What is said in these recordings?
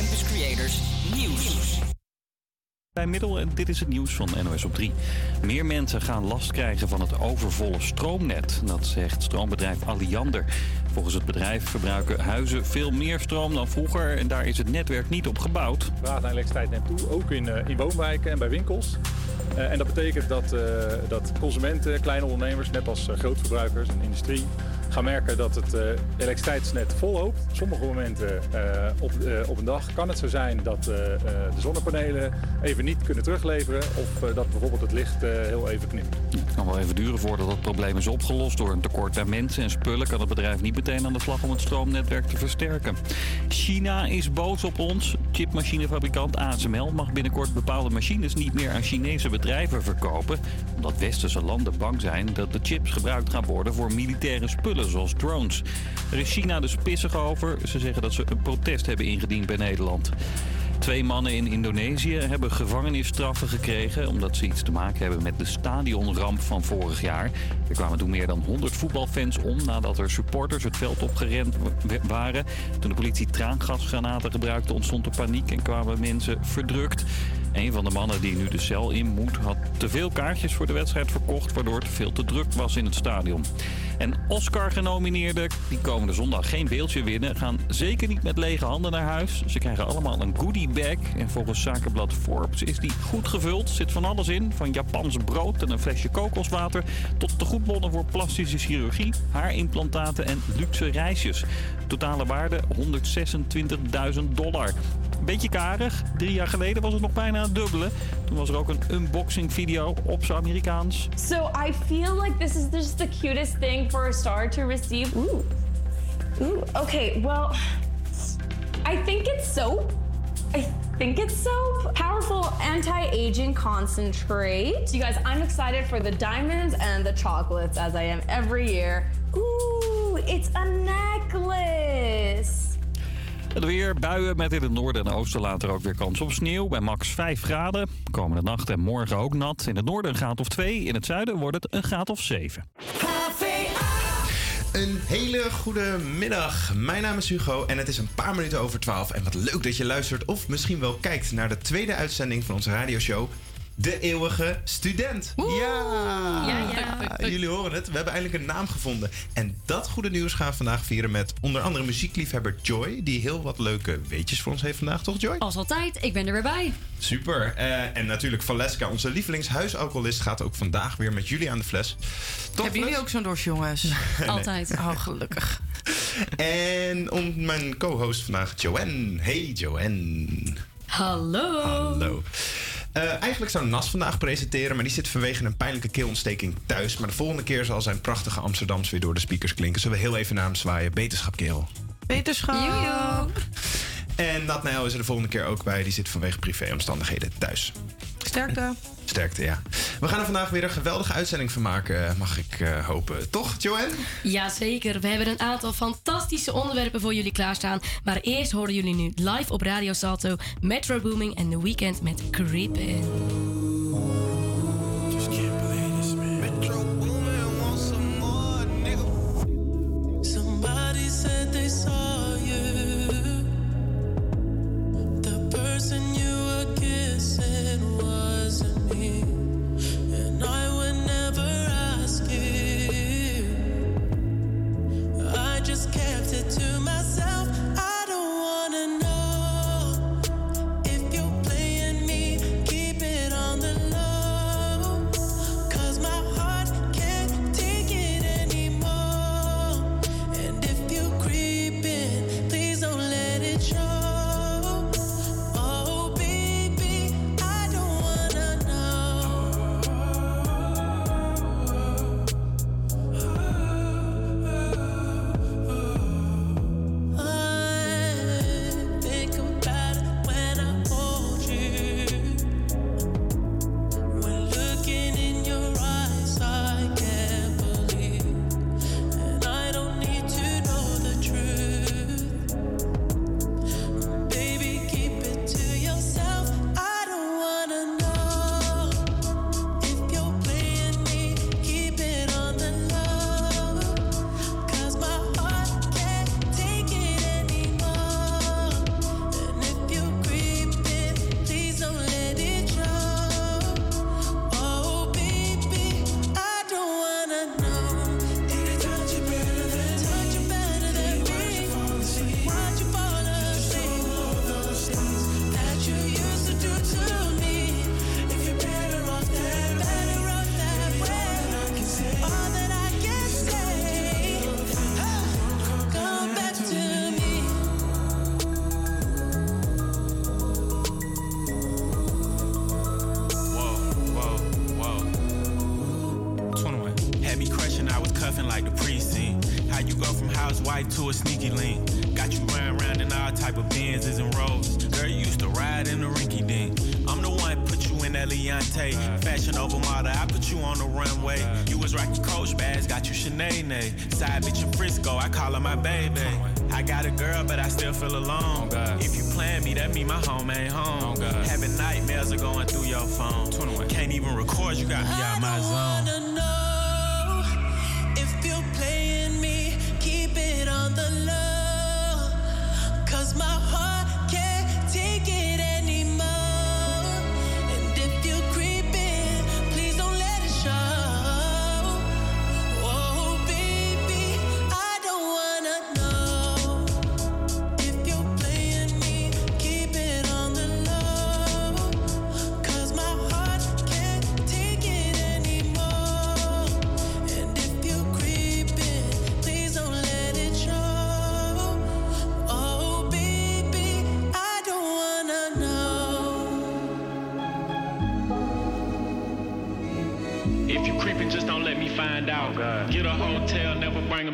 Campus Creators Nieuws. Bij middel en dit is het nieuws van NOS op 3. Meer mensen gaan last krijgen van het overvolle stroomnet. Dat zegt stroombedrijf Alliander. Volgens het bedrijf verbruiken huizen veel meer stroom dan vroeger en daar is het netwerk niet op gebouwd. Vraag naar elektriciteit neemt toe, ook in, eh, in woonwijken en bij winkels. Eh, en dat betekent dat, eh, dat consumenten, kleine ondernemers, net als grootverbruikers en industrie, gaan merken dat het eh, elektriciteitsnet volloopt. Op sommige momenten eh, op, eh, op een dag kan het zo zijn dat eh, eh, de zonnepanelen even niet kunnen terugleveren of eh, dat bijvoorbeeld het licht eh, heel even knipt. Het kan wel even duren voordat het probleem is opgelost. Door een tekort aan mensen en spullen kan het bedrijf niet meteen aan de slag om het stroomnetwerk te versterken. China is boos op ons. Chipmachinefabrikant ASML mag binnenkort bepaalde machines niet meer aan Chinese bedrijven verkopen. Omdat westerse landen bang zijn dat de chips gebruikt gaan worden voor militaire spullen zoals drones. Er is China dus pissig over. Ze zeggen dat ze een protest hebben ingediend bij Nederland. Twee mannen in Indonesië hebben gevangenisstraffen gekregen omdat ze iets te maken hebben met de stadionramp van vorig jaar. Er kwamen toen meer dan 100 voetbalfans om nadat er supporters het veld opgerend waren. Toen de politie traangasgranaten gebruikte ontstond er paniek en kwamen mensen verdrukt. Een van de mannen die nu de cel in moet had te veel kaartjes voor de wedstrijd verkocht waardoor het veel te druk was in het stadion. En Oscar-genomineerden, die komende zondag geen beeldje winnen, gaan zeker niet met lege handen naar huis. Ze krijgen allemaal een goodie bag. En volgens zakenblad Forbes is die goed gevuld. Zit van alles in, van Japans brood en een flesje kokoswater... tot tegoedbonnen voor plastische chirurgie, haarimplantaten en luxe reisjes. Totale waarde 126.000 dollar. Beetje karig. Drie jaar geleden was het nog bijna het dubbele. Toen was er ook een unboxing video op zijn Amerikaans. So I feel like this is just the cutest thing for a star to receive. Ooh. Ooh. Okay, well, I think it's soap. I think it's soap. Powerful anti-aging concentrate. You guys, I'm excited for the diamonds and the chocolates as I am every year. Ooh, it's a necklace. Het weer, buien met in het noorden en oosten later ook weer kans op sneeuw. Bij max 5 graden. Komende nacht en morgen ook nat. In het noorden een graad of 2. In het zuiden wordt het een graad of 7. Een hele goede middag. Mijn naam is Hugo en het is een paar minuten over 12. En wat leuk dat je luistert of misschien wel kijkt naar de tweede uitzending van onze radioshow. De eeuwige student. Ja. Ja, ja. Jullie horen het, we hebben eindelijk een naam gevonden. En dat goede nieuws gaan we vandaag vieren met onder andere muziekliefhebber Joy. Die heel wat leuke weetjes voor ons heeft vandaag, toch Joy? Als altijd, ik ben er weer bij. Super. Eh, en natuurlijk Valeska, onze lievelingshuisalcoholist, gaat ook vandaag weer met jullie aan de fles. Toch, Hebben jullie ook zo'n dorst, jongens? Altijd. Oh, gelukkig. En om mijn co-host vandaag, Joanne. Hey Joanne. Hallo. Hallo. Eh, eigenlijk zou Nas vandaag presenteren, maar die zit vanwege een pijnlijke keelontsteking thuis. Maar de volgende keer zal zijn prachtige Amsterdams weer door de speakers klinken. Zullen we heel even naar hem zwaaien? Beterschap, kerel. Beterschap. Joejoe. En Nat Nijl is er de volgende keer ook bij. Die zit vanwege privéomstandigheden thuis. Sterkte. Sterkte, ja. We gaan er vandaag weer een geweldige uitzending van maken, mag ik eh, hopen. Toch, Joanne? Jazeker, we hebben een aantal fantastische onderwerpen voor jullie klaarstaan. Maar eerst horen jullie nu live op Radio Salto Metro Booming en The Weekend met Creepin'.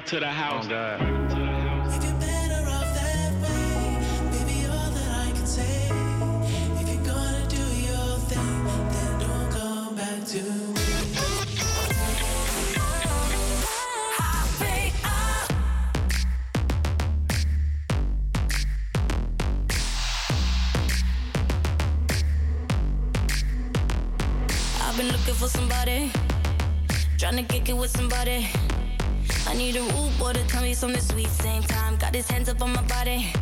to the house. Oh, same time. Got his hands up on my body.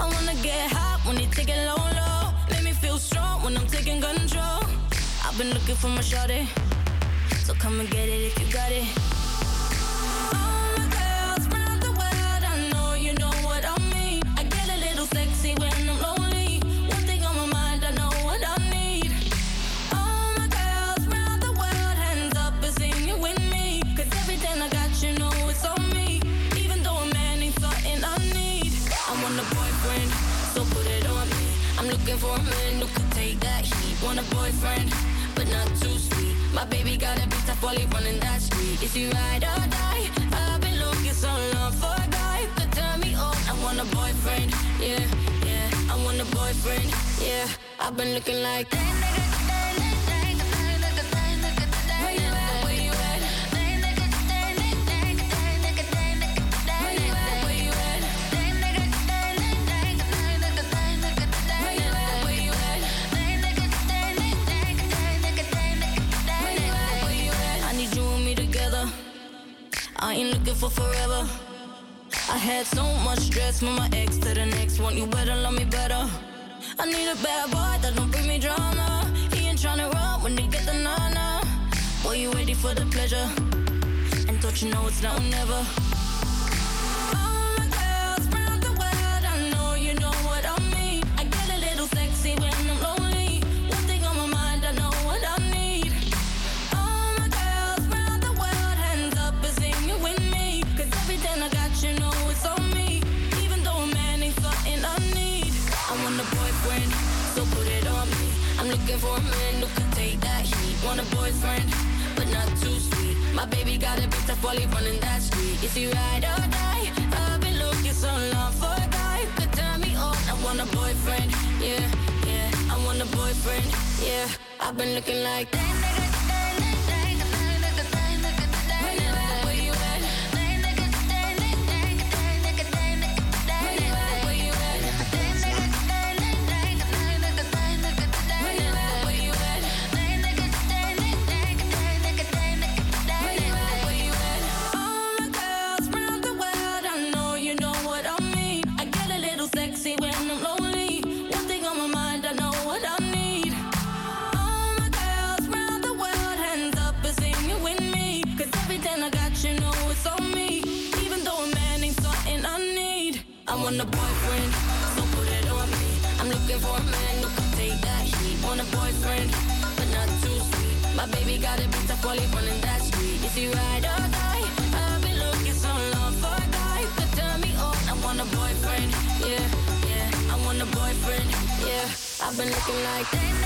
I wanna get hot when you take it low, low. Make me feel strong when I'm taking control. I've been looking for my shorty. So come and get it if you got it. looking for a man who could take that heat. Want a boyfriend, but not too sweet. My baby got a bitch that's fully running that street. Is he ride or die? I've been looking so long for a guy could turn me on. I want a boyfriend, yeah, yeah. I want a boyfriend, yeah. I've been looking like that nigga. for forever. I had so much stress from my ex to the next one. You better love me better. I need a bad boy that don't bring me drama. He ain't tryna run when he get the nana. Boy, you ready for the pleasure? And don't you know it's now or never? looking for a man who can take that heat. Want a boyfriend, but not too sweet. My baby got a bitch that's fully running that street. Is he ride or die? I've been looking so long for a guy who could turn me on. I want a boyfriend, yeah, yeah. I want a boyfriend, yeah. I've been looking like that nigga. Wally running that street. Is he ride or die? I've been looking so long for a guy. But turn me on, I want a boyfriend. Yeah, yeah, I want a boyfriend. Yeah, I've been looking like that.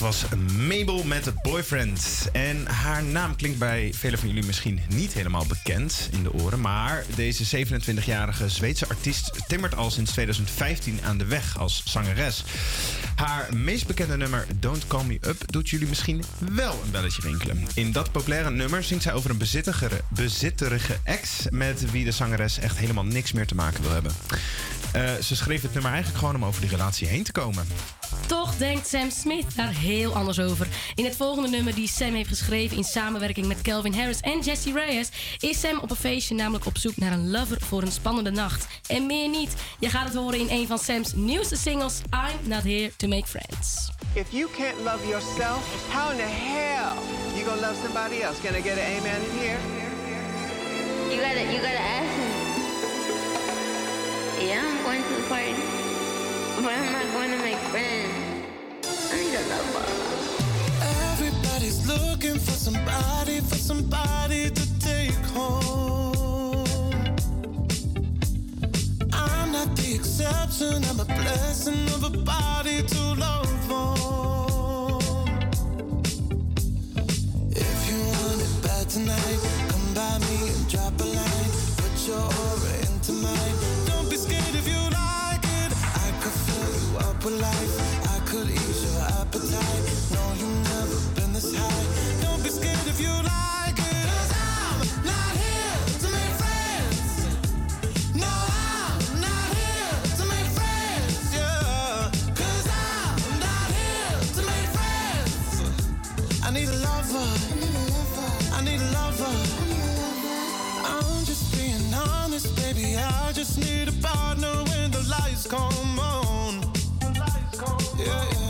Was Mabel met het Boyfriend. En haar naam klinkt bij velen van jullie misschien niet helemaal bekend in de oren. Maar deze 27-jarige Zweedse artiest timmert al sinds 2015 aan de weg als zangeres. Haar meest bekende nummer Don't Call Me Up doet jullie misschien wel een belletje rinkelen. In dat populaire nummer zingt zij over een bezitterige, bezitterige ex met wie de zangeres echt helemaal niks meer te maken wil hebben. Eh, ze schreef het nummer eigenlijk gewoon om over die relatie heen te komen. Toch denkt Sam Smith daar heel anders over. In het volgende nummer die Sam heeft geschreven in samenwerking met Calvin Harris en Jesse Reyes, is Sam op een feestje namelijk op zoek naar een lover voor een spannende nacht. En meer niet. Je gaat het horen in een van Sam's nieuwste singles, I'm Not Here to Make Friends. If you can't love yourself, how in the hell you gonna love somebody else? Can I get an amen in here? You gotta, you gotta ask him. Yeah, I'm going to the party, I'm not going to make friends. I need a lover. Everybody's looking for somebody, for somebody to take home. I'm not the exception, I'm a blessing of a body to love on. If you want it bad tonight, with life. I could ease your appetite. No, you've never been this high. Don't be scared if you like it. 'Cause I'm not here to make friends. No, I'm not here to make friends. Yeah. 'Cause I'm not here to make friends. I need a lover. I need a lover. I'm just being honest, baby. I just need a partner when the lights come on. Yeah,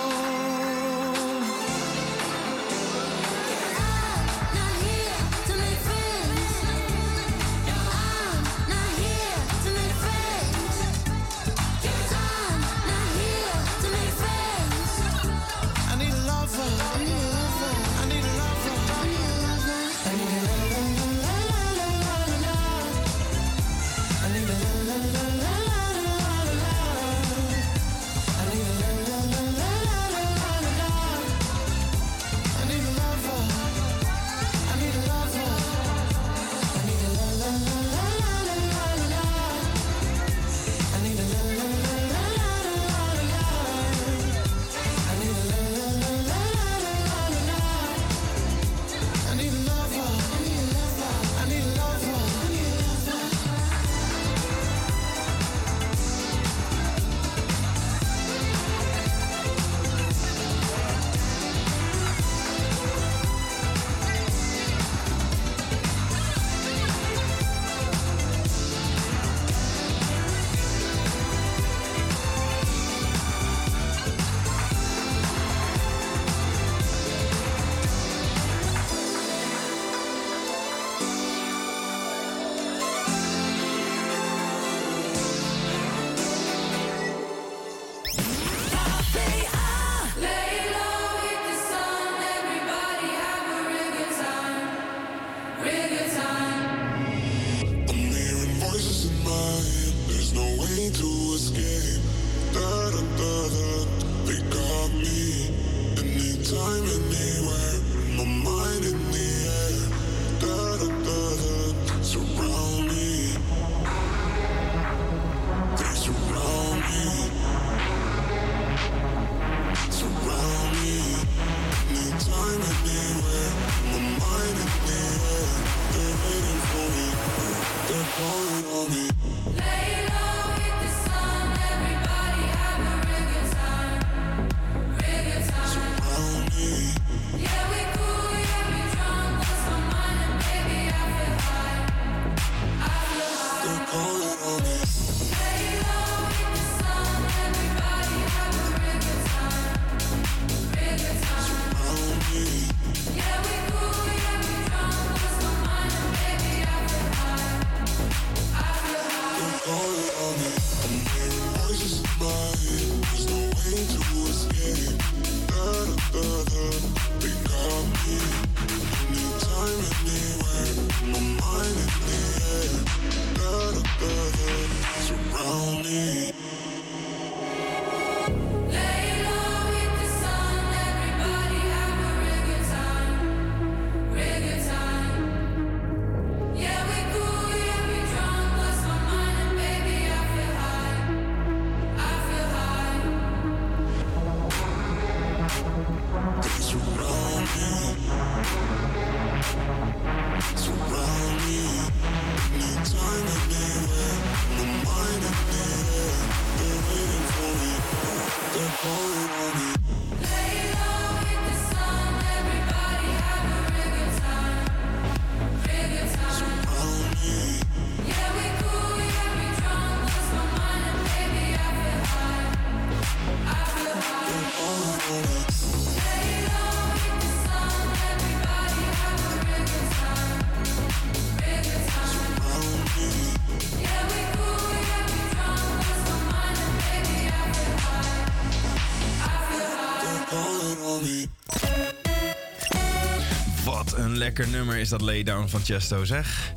Nummer is dat Laydown van Chesto, zeg.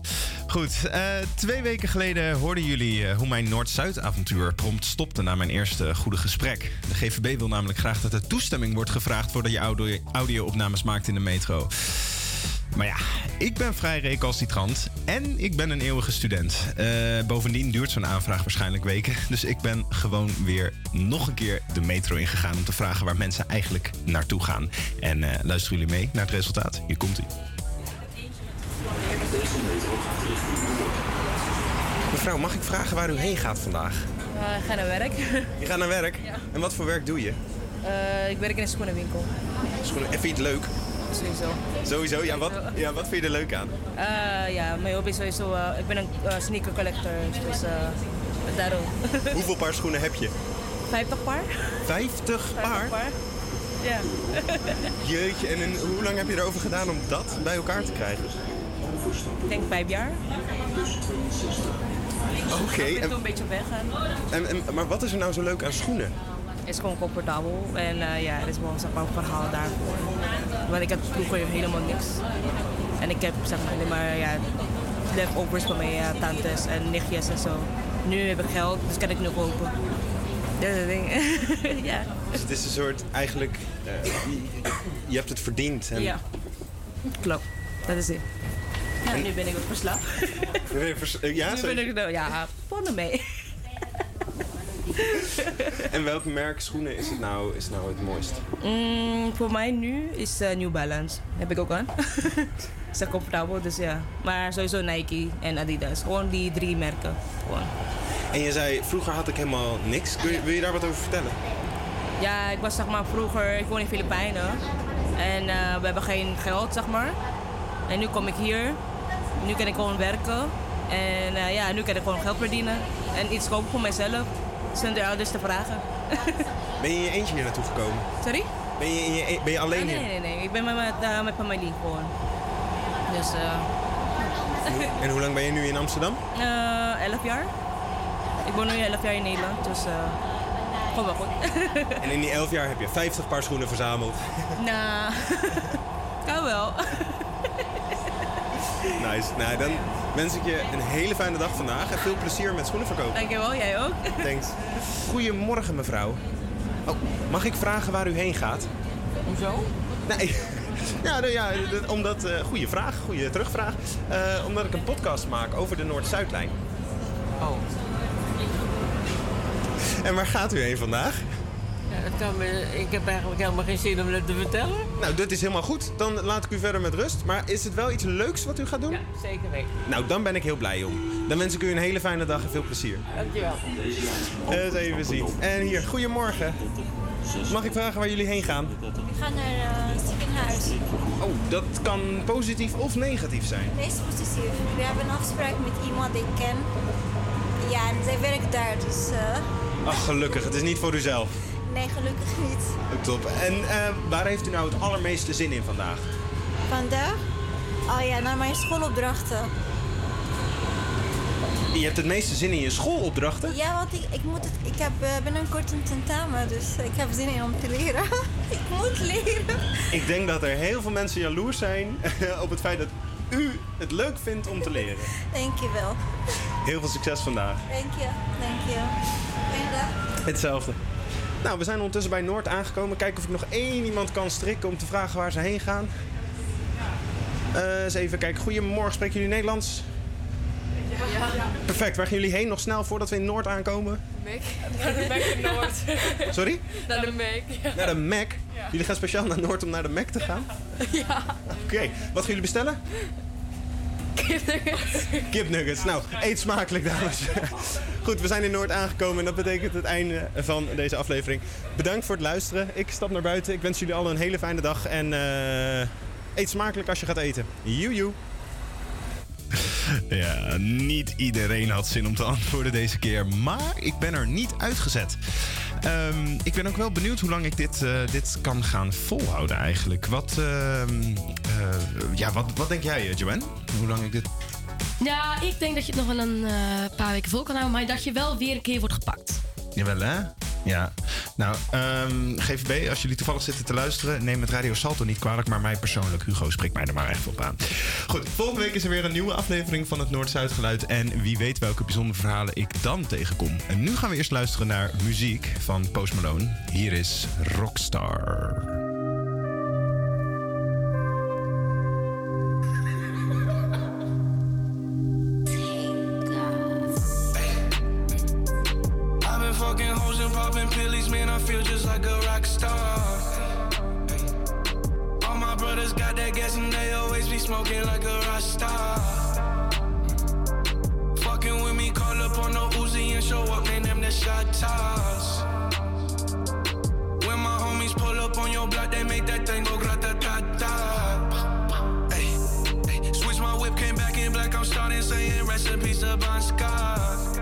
Goed, eh, twee weken geleden hoorden jullie eh, hoe mijn Noord-Zuid-avontuur prompt stopte na mijn eerste goede gesprek. De GVB wil namelijk graag dat er toestemming wordt gevraagd voordat je audio- audio-opnames maakt in de metro. Maar ja, ik ben vrij recalcitrant en ik ben een eeuwige student. Eh, bovendien duurt zo'n aanvraag waarschijnlijk weken. Dus ik ben gewoon weer nog een keer de metro ingegaan om te vragen waar mensen eigenlijk naartoe gaan. En eh, luisteren jullie mee naar het resultaat? Hier komt ie. Mevrouw, mag ik vragen waar u heen gaat vandaag? Eh, ik ga naar werk. Je gaat naar werk? En wat voor werk doe je? Eh, ik werk in een schoenenwinkel. Schoenen, even iets leuk. Sowieso. Sowieso, ja wat, ja, wat vind je er leuk aan? Eh, ja, mijn hobby is sowieso... ik ben een sneaker collector, dus daarom. Hoeveel paar schoenen heb je? 50 paar? 50 paar? Ja. Jeetje, en in- hoe lang heb je erover gedaan om dat bij elkaar te krijgen? ik denk vijf jaar. Oké, Ik ben en, toen een beetje weg en, en- maar wat is er nou zo leuk aan schoenen? Het is gewoon comfortabel en eh, ja, er is wel zeg maar, een verhaal daarvoor. Want ik had vroeger helemaal niks. En ik heb zeg maar alleen maar ja, leftovers van mijn ja, tantes en nichtjes en zo. Nu heb ik geld, dus kan ik nu kopen. Dat is het ding. ja. Dus het is een soort, eigenlijk, eh, je, je hebt het verdiend. En, Ja. Klopt, dat is het. En- nu ben ik ook verslaafd. Ben je vers- eh, ja, nu ben ik nou, ja, voor mee. En welk merk schoenen is het nou, is nou het mooist? Mm, voor mij nu is eh, New Balance. Heb ik ook aan. is echt comfortabel, dus ja. Maar sowieso Nike en Adidas. Gewoon die drie merken. Gewoon. En je zei, vroeger had ik helemaal niks. Wil je, wil je daar wat over vertellen? Ja, ik was zeg maar vroeger, ik woon in Filipijnen. En eh, we hebben geen geld, zeg maar. En nu kom ik hier. Nu kan ik gewoon werken. En eh, ja, nu kan ik gewoon geld verdienen. En iets kopen voor mezelf. Zonder ouders te vragen. Ben je in je eentje hier naartoe gekomen? Sorry? Ben je, in je, e- ben je alleen Ah, nee, hier? nee, nee. Ik ben met, eh, met familie gewoon. Dus eh En hoe lang ben je nu in Amsterdam? eh 11 jaar. Ik woon nu 11 jaar in Nederland, dus eh gewoon wel goed. En in die 11 jaar heb je 50 paar schoenen verzameld. nou, kan wel. Nice. Nou, dan wens ik je een hele fijne dag vandaag en veel plezier met schoenen verkopen. Dankjewel, jij ook. Thanks. Goedemorgen, mevrouw. Oh, mag ik vragen waar u heen gaat? Hoezo? Nee. Ja, nou ja dat- omdat, eh goede vraag, goede terugvraag. Eh, omdat ik een podcast maak over de Noord-Zuidlijn. Oh. En waar gaat u heen vandaag? Dat kan me, ik heb eigenlijk helemaal geen zin om dat te vertellen. Nou, dit is helemaal goed. Dan laat ik u verder met rust. Maar is het wel iets leuks wat u gaat doen? Ja, zeker weten. Nou, dan ben ik heel blij om. Dan wens ik u een hele fijne dag en veel plezier. Dankjewel. Eens even zien. En hier, goedemorgen. Mag ik vragen waar jullie heen gaan? Ik ga naar het ziekenhuis. Oh, dat kan positief of negatief zijn. Nee, is positief. We hebben een afspraak met iemand die ik ken. Ja, en zij werkt daar, dus eh, Ach, gelukkig. Het is niet voor uzelf. Nee, gelukkig niet. Top. En eh, waar heeft u nou het allermeeste zin in vandaag? Vandaag? Oh ja, naar mijn schoolopdrachten. Je hebt het meeste zin in je schoolopdrachten? Ja, want ik, ik, moet het, ik heb eh, binnenkort een tentamen, dus ik heb zin in om te leren. ik moet leren. Ik denk dat er heel veel mensen jaloers zijn op het feit dat u het leuk vindt om te leren. Dankjewel. Heel veel succes vandaag. Dank je, dank je. Fijne dag. Hetzelfde. Nou, we zijn ondertussen bij Noord aangekomen. Kijken of ik nog één iemand kan strikken om te vragen waar ze heen gaan. Eh eens even kijken. Goedemorgen, spreken jullie Nederlands? Perfect, waar gaan jullie heen nog snel voordat we in Noord aankomen? Mac. Naar de Mac in Noord. Sorry? Naar de Mac. Ja. Naar de Mac? Ja. Jullie gaan speciaal naar Noord om naar de Mac te gaan? Ja. Oké, wat gaan jullie bestellen? Kipnuggets. Kipnuggets. Nou, eet smakelijk, dames. Goed, we zijn in Noord aangekomen en dat betekent het einde van deze aflevering. Bedankt voor het luisteren. Ik stap naar buiten. Ik wens jullie allen een hele fijne dag en eh, eet smakelijk als je gaat eten. Joejoe. Ja, niet iedereen had zin om te antwoorden deze keer, maar ik ben er niet uitgezet. Ehm, ik ben ook wel benieuwd hoe lang ik dit, eh, dit kan gaan volhouden eigenlijk. Wat, ehm, eh, ja, wat, wat denk jij, eh, Joanne? Hoe lang ik dit... Ja, ik denk dat je het nog wel een paar weken vol kan houden, maar dat je wel weer een keer wordt gepakt. Jawel, hè? Ja. Nou, ehm, GVB, als jullie toevallig zitten te luisteren, neem het Radio Salto niet kwalijk, maar mij persoonlijk, Hugo, spreekt mij er maar echt op aan. Goed, volgende week is er weer een nieuwe aflevering van het Noord-Zuid-geluid. En wie weet welke bijzondere verhalen ik dan tegenkom. En nu gaan we eerst luisteren naar muziek van Post Malone. Hier is Rockstar. Smoking like a rock star. Fucking with me, call up on the Uzi and show up, man. Them the shot toss. When my homies pull up on your block, they make that thing go grata ta ta. Switch my whip, came back in black. I'm starting saying recipes of Scott.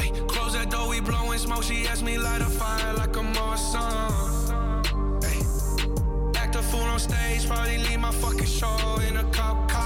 Ay, close that door, we blowing smoke. She asked me light a fire like a Marsan. Probably leave my fucking show in a cop car.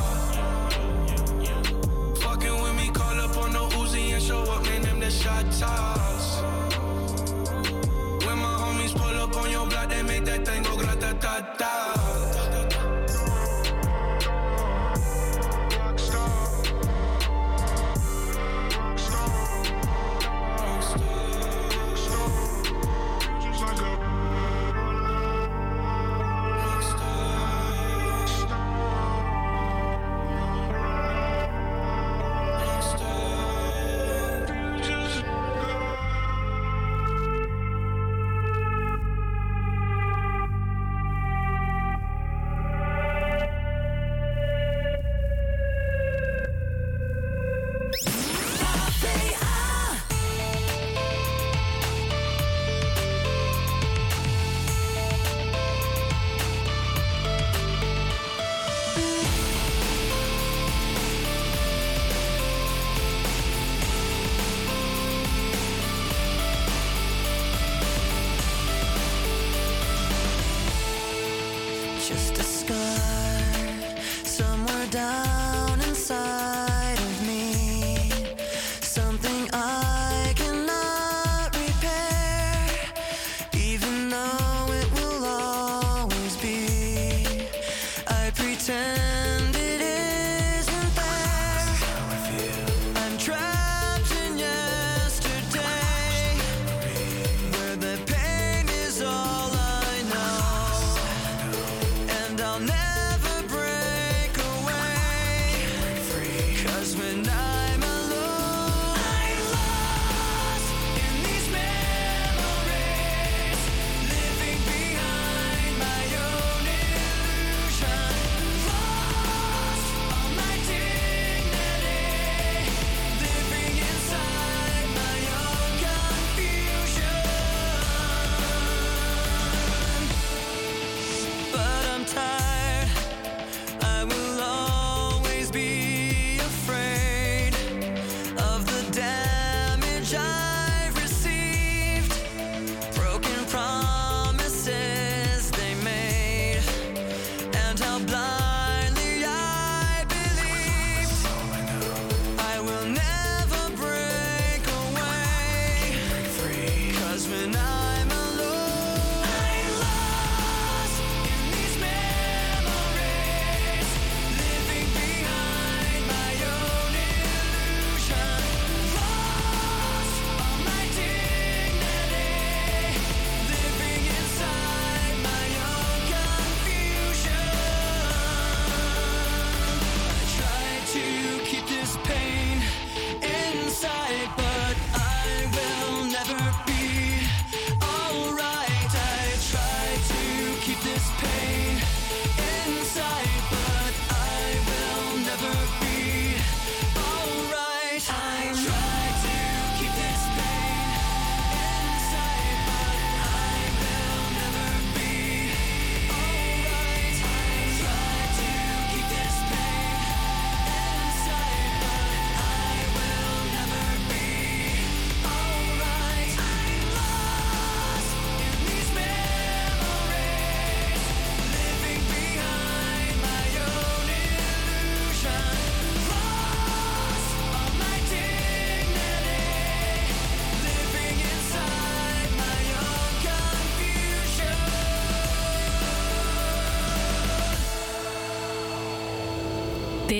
Man. Them the shot toss. When my homies pull up on your block, they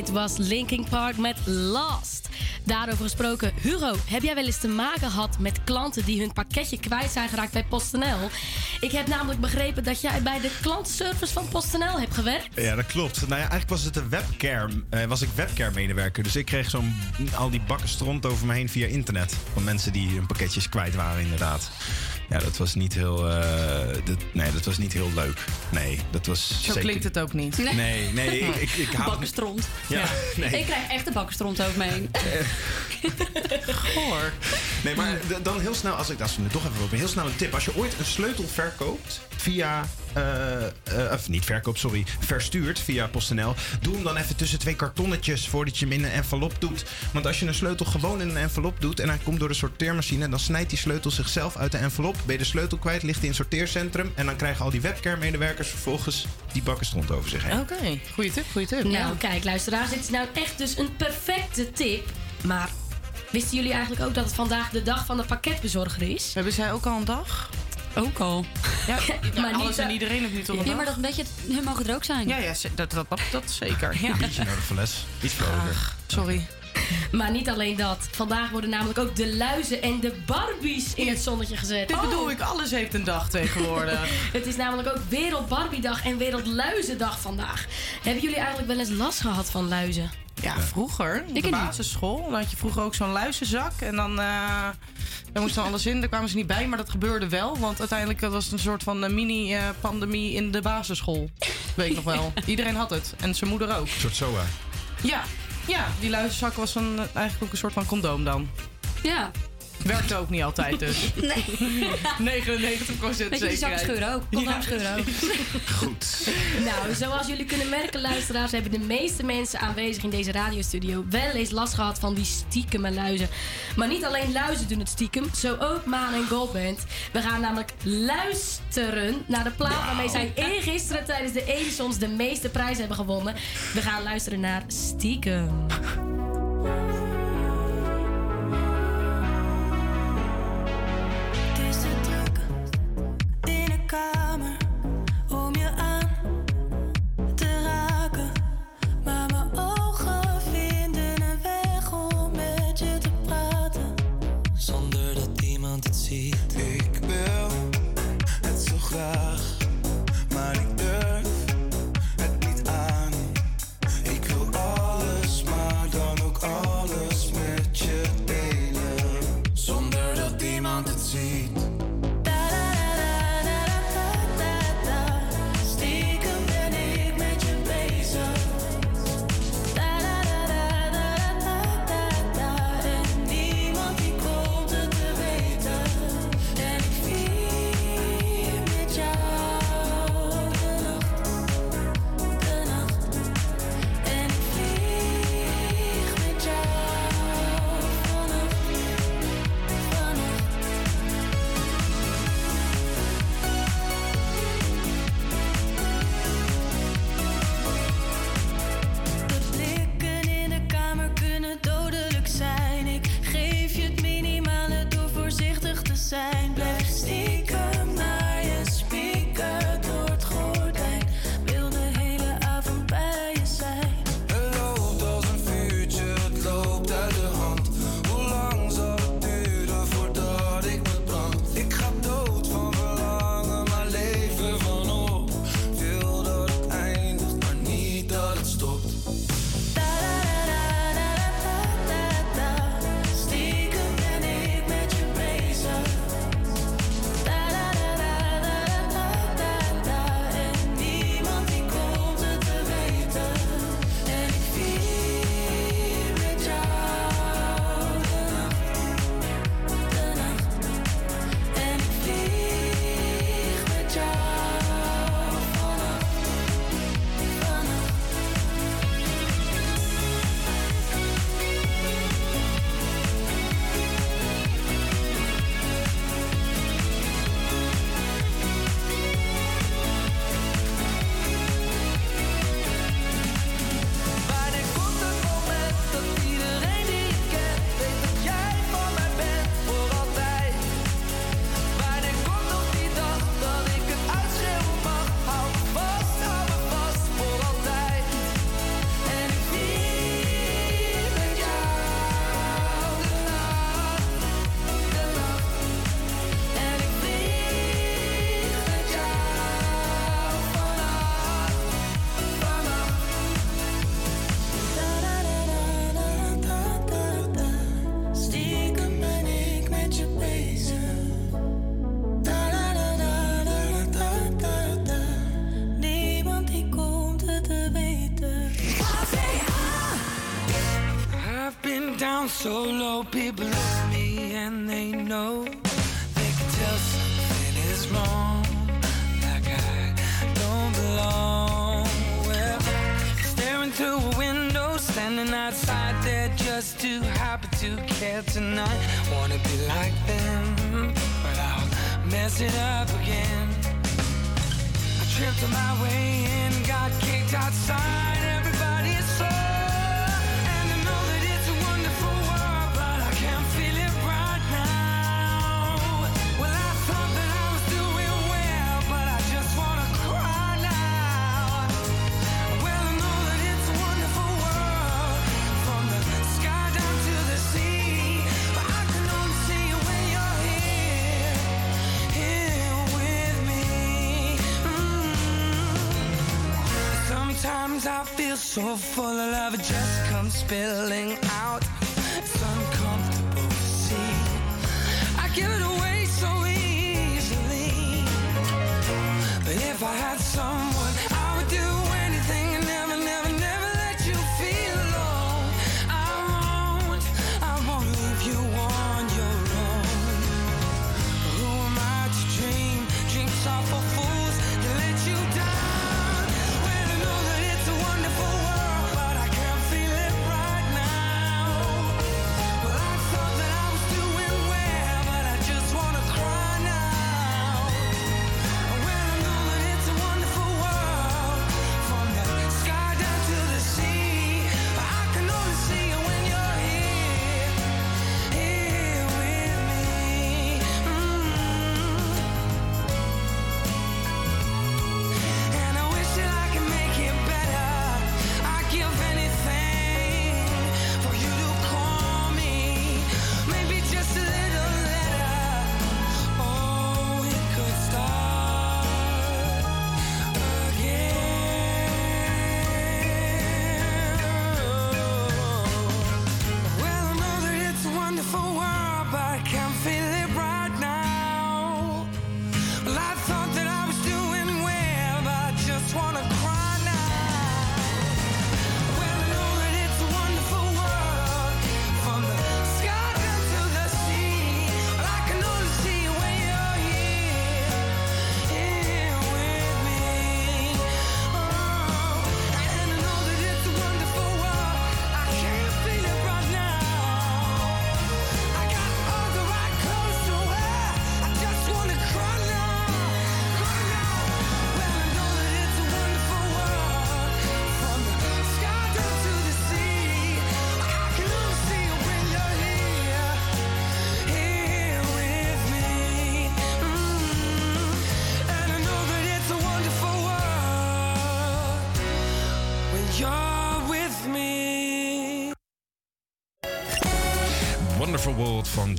Dit was Linkin Park met Last. Daarover gesproken, Hugo, heb jij wel eens te maken gehad met klanten die hun pakketje kwijt zijn geraakt bij PostNL? Ik heb namelijk begrepen dat jij bij de klantenservice van PostNL hebt gewerkt. Ja, dat klopt. Nou ja, eigenlijk was het een webcare, eh, was ik webcare medewerker. Dus ik kreeg zo'n al die bakken stront over me heen via internet. Van mensen die hun pakketjes kwijt waren, inderdaad. Ja, dat was niet heel, eh, dat, nee, dat was niet heel leuk. Nee, dat was Zo zeker- klinkt het ook niet. Nee, nee, ik, ik, ik haal het- Bakkenstront. Ja, nee. Ik krijg echt een bakkenstront over me heen. Goor. Nee, maar dan heel snel, als ik we het toch even over, heel snel een tip. Als je ooit een sleutel verkoopt via, of niet verkoopt, sorry, verstuurt via PostNL, doe hem dan even tussen twee kartonnetjes voordat je hem in een envelop doet. Want als je een sleutel gewoon in een envelop doet en hij komt door de sorteermachine, dan snijdt die sleutel zichzelf uit de envelop. Ben je de sleutel kwijt, ligt hij in een sorteercentrum en dan krijgen al die webcare-medewerkers vervolgens die bakken stront over zich heen. Oké, goeie tip, goeie tip. Nou, kijk, luisteraars, dit is nou echt dus een perfecte tip. Maar wisten jullie eigenlijk ook dat het vandaag de dag van de pakketbezorger is? Hebben zij ook al een dag? Ook al. Ja, maar maar alles niet, en iedereen heeft nu toch een Ja, maar dat weet je, hun mogen er ook zijn. Ja, ja, dat, dat, dat, dat zeker. Ja. Biertje nodig voor les. Iets vrolijker. Sorry. Maar niet alleen dat. Vandaag worden namelijk ook de luizen en de Barbies in het zonnetje gezet. Dit Oh. bedoel ik, alles heeft een dag tegenwoordig. Het is namelijk ook Wereld Barbiedag en Wereld Luizendag vandaag. Hebben jullie eigenlijk wel eens last gehad van luizen? Ja, vroeger. Op de basisschool. Dan had je vroeger ook zo'n luizenzak. En dan, eh daar moest dan alles in. Daar kwamen ze niet bij, maar dat gebeurde wel. Want uiteindelijk was het een soort van eh, mini-pandemie in de basisschool. Weet ik nog wel. Iedereen had het. En zijn moeder ook. Een soort SOA. Ja, ja die luizenzak was een, eigenlijk ook een soort van condoom dan. Ja. Werkte ook niet altijd dus. Nee. 99 procent Weet je, die zakken scheuren ook. Condoom scheuren ook. Goed. Nou, zoals jullie kunnen merken, luisteraars, hebben de meeste mensen aanwezig in deze radiostudio wel eens last gehad van die stiekeme luizen. Maar niet alleen luizen doen het stiekem, zo ook Maan en Goldband. We gaan namelijk luisteren naar de plaat waarmee zij eergisteren tijdens de Edisons de meeste prijzen hebben gewonnen. We gaan luisteren naar Stiekem. So full of love, it just comes spill.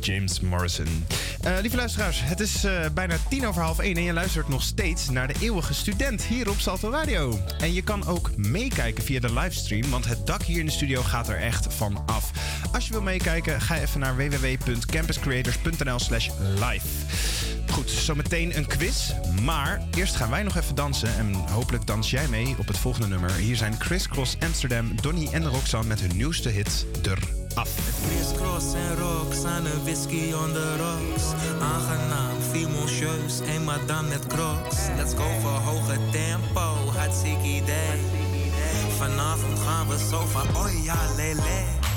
James Morrison. Eh, lieve luisteraars, het is eh, bijna tien over half één en je luistert nog steeds naar de eeuwige student hier op Salto Radio. En je kan ook meekijken via de livestream, want het dak hier in de studio gaat er echt van af. Als je wil meekijken, ga even naar www.campuscreators.nl/slash live. Goed, zometeen een quiz. Maar eerst gaan wij nog even dansen. En hopelijk dans jij mee op het volgende nummer. Hier zijn Chris Cross Amsterdam, Donny en Roxanne met hun nieuwste hit, Der Crisscross en rocks aan een whisky on the rocks. Aangenaam, fimoncieus en madame met crocs. Let's go voor hoge tempo, hartstikke idee. Vanavond gaan we zo van, oh ja, lele.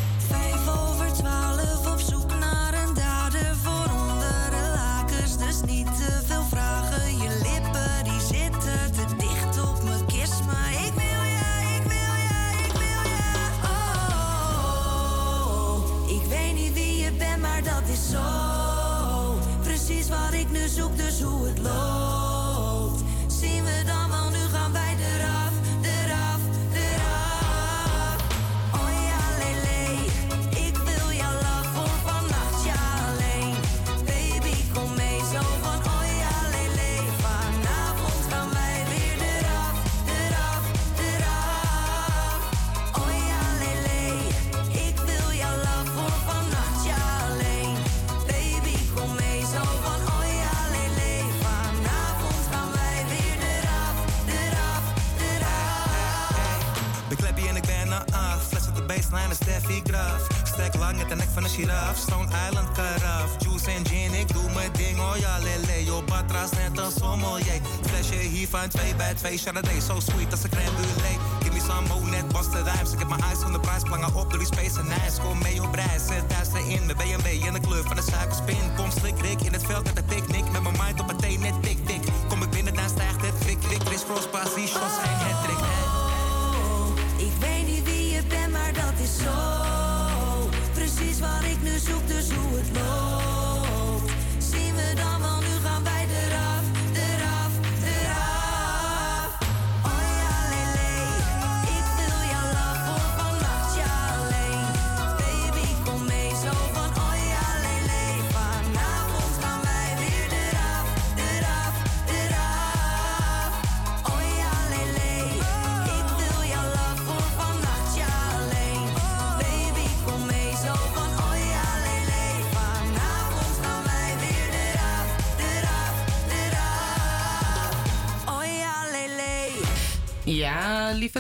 2 bij 2 Chardonnay. So sweet als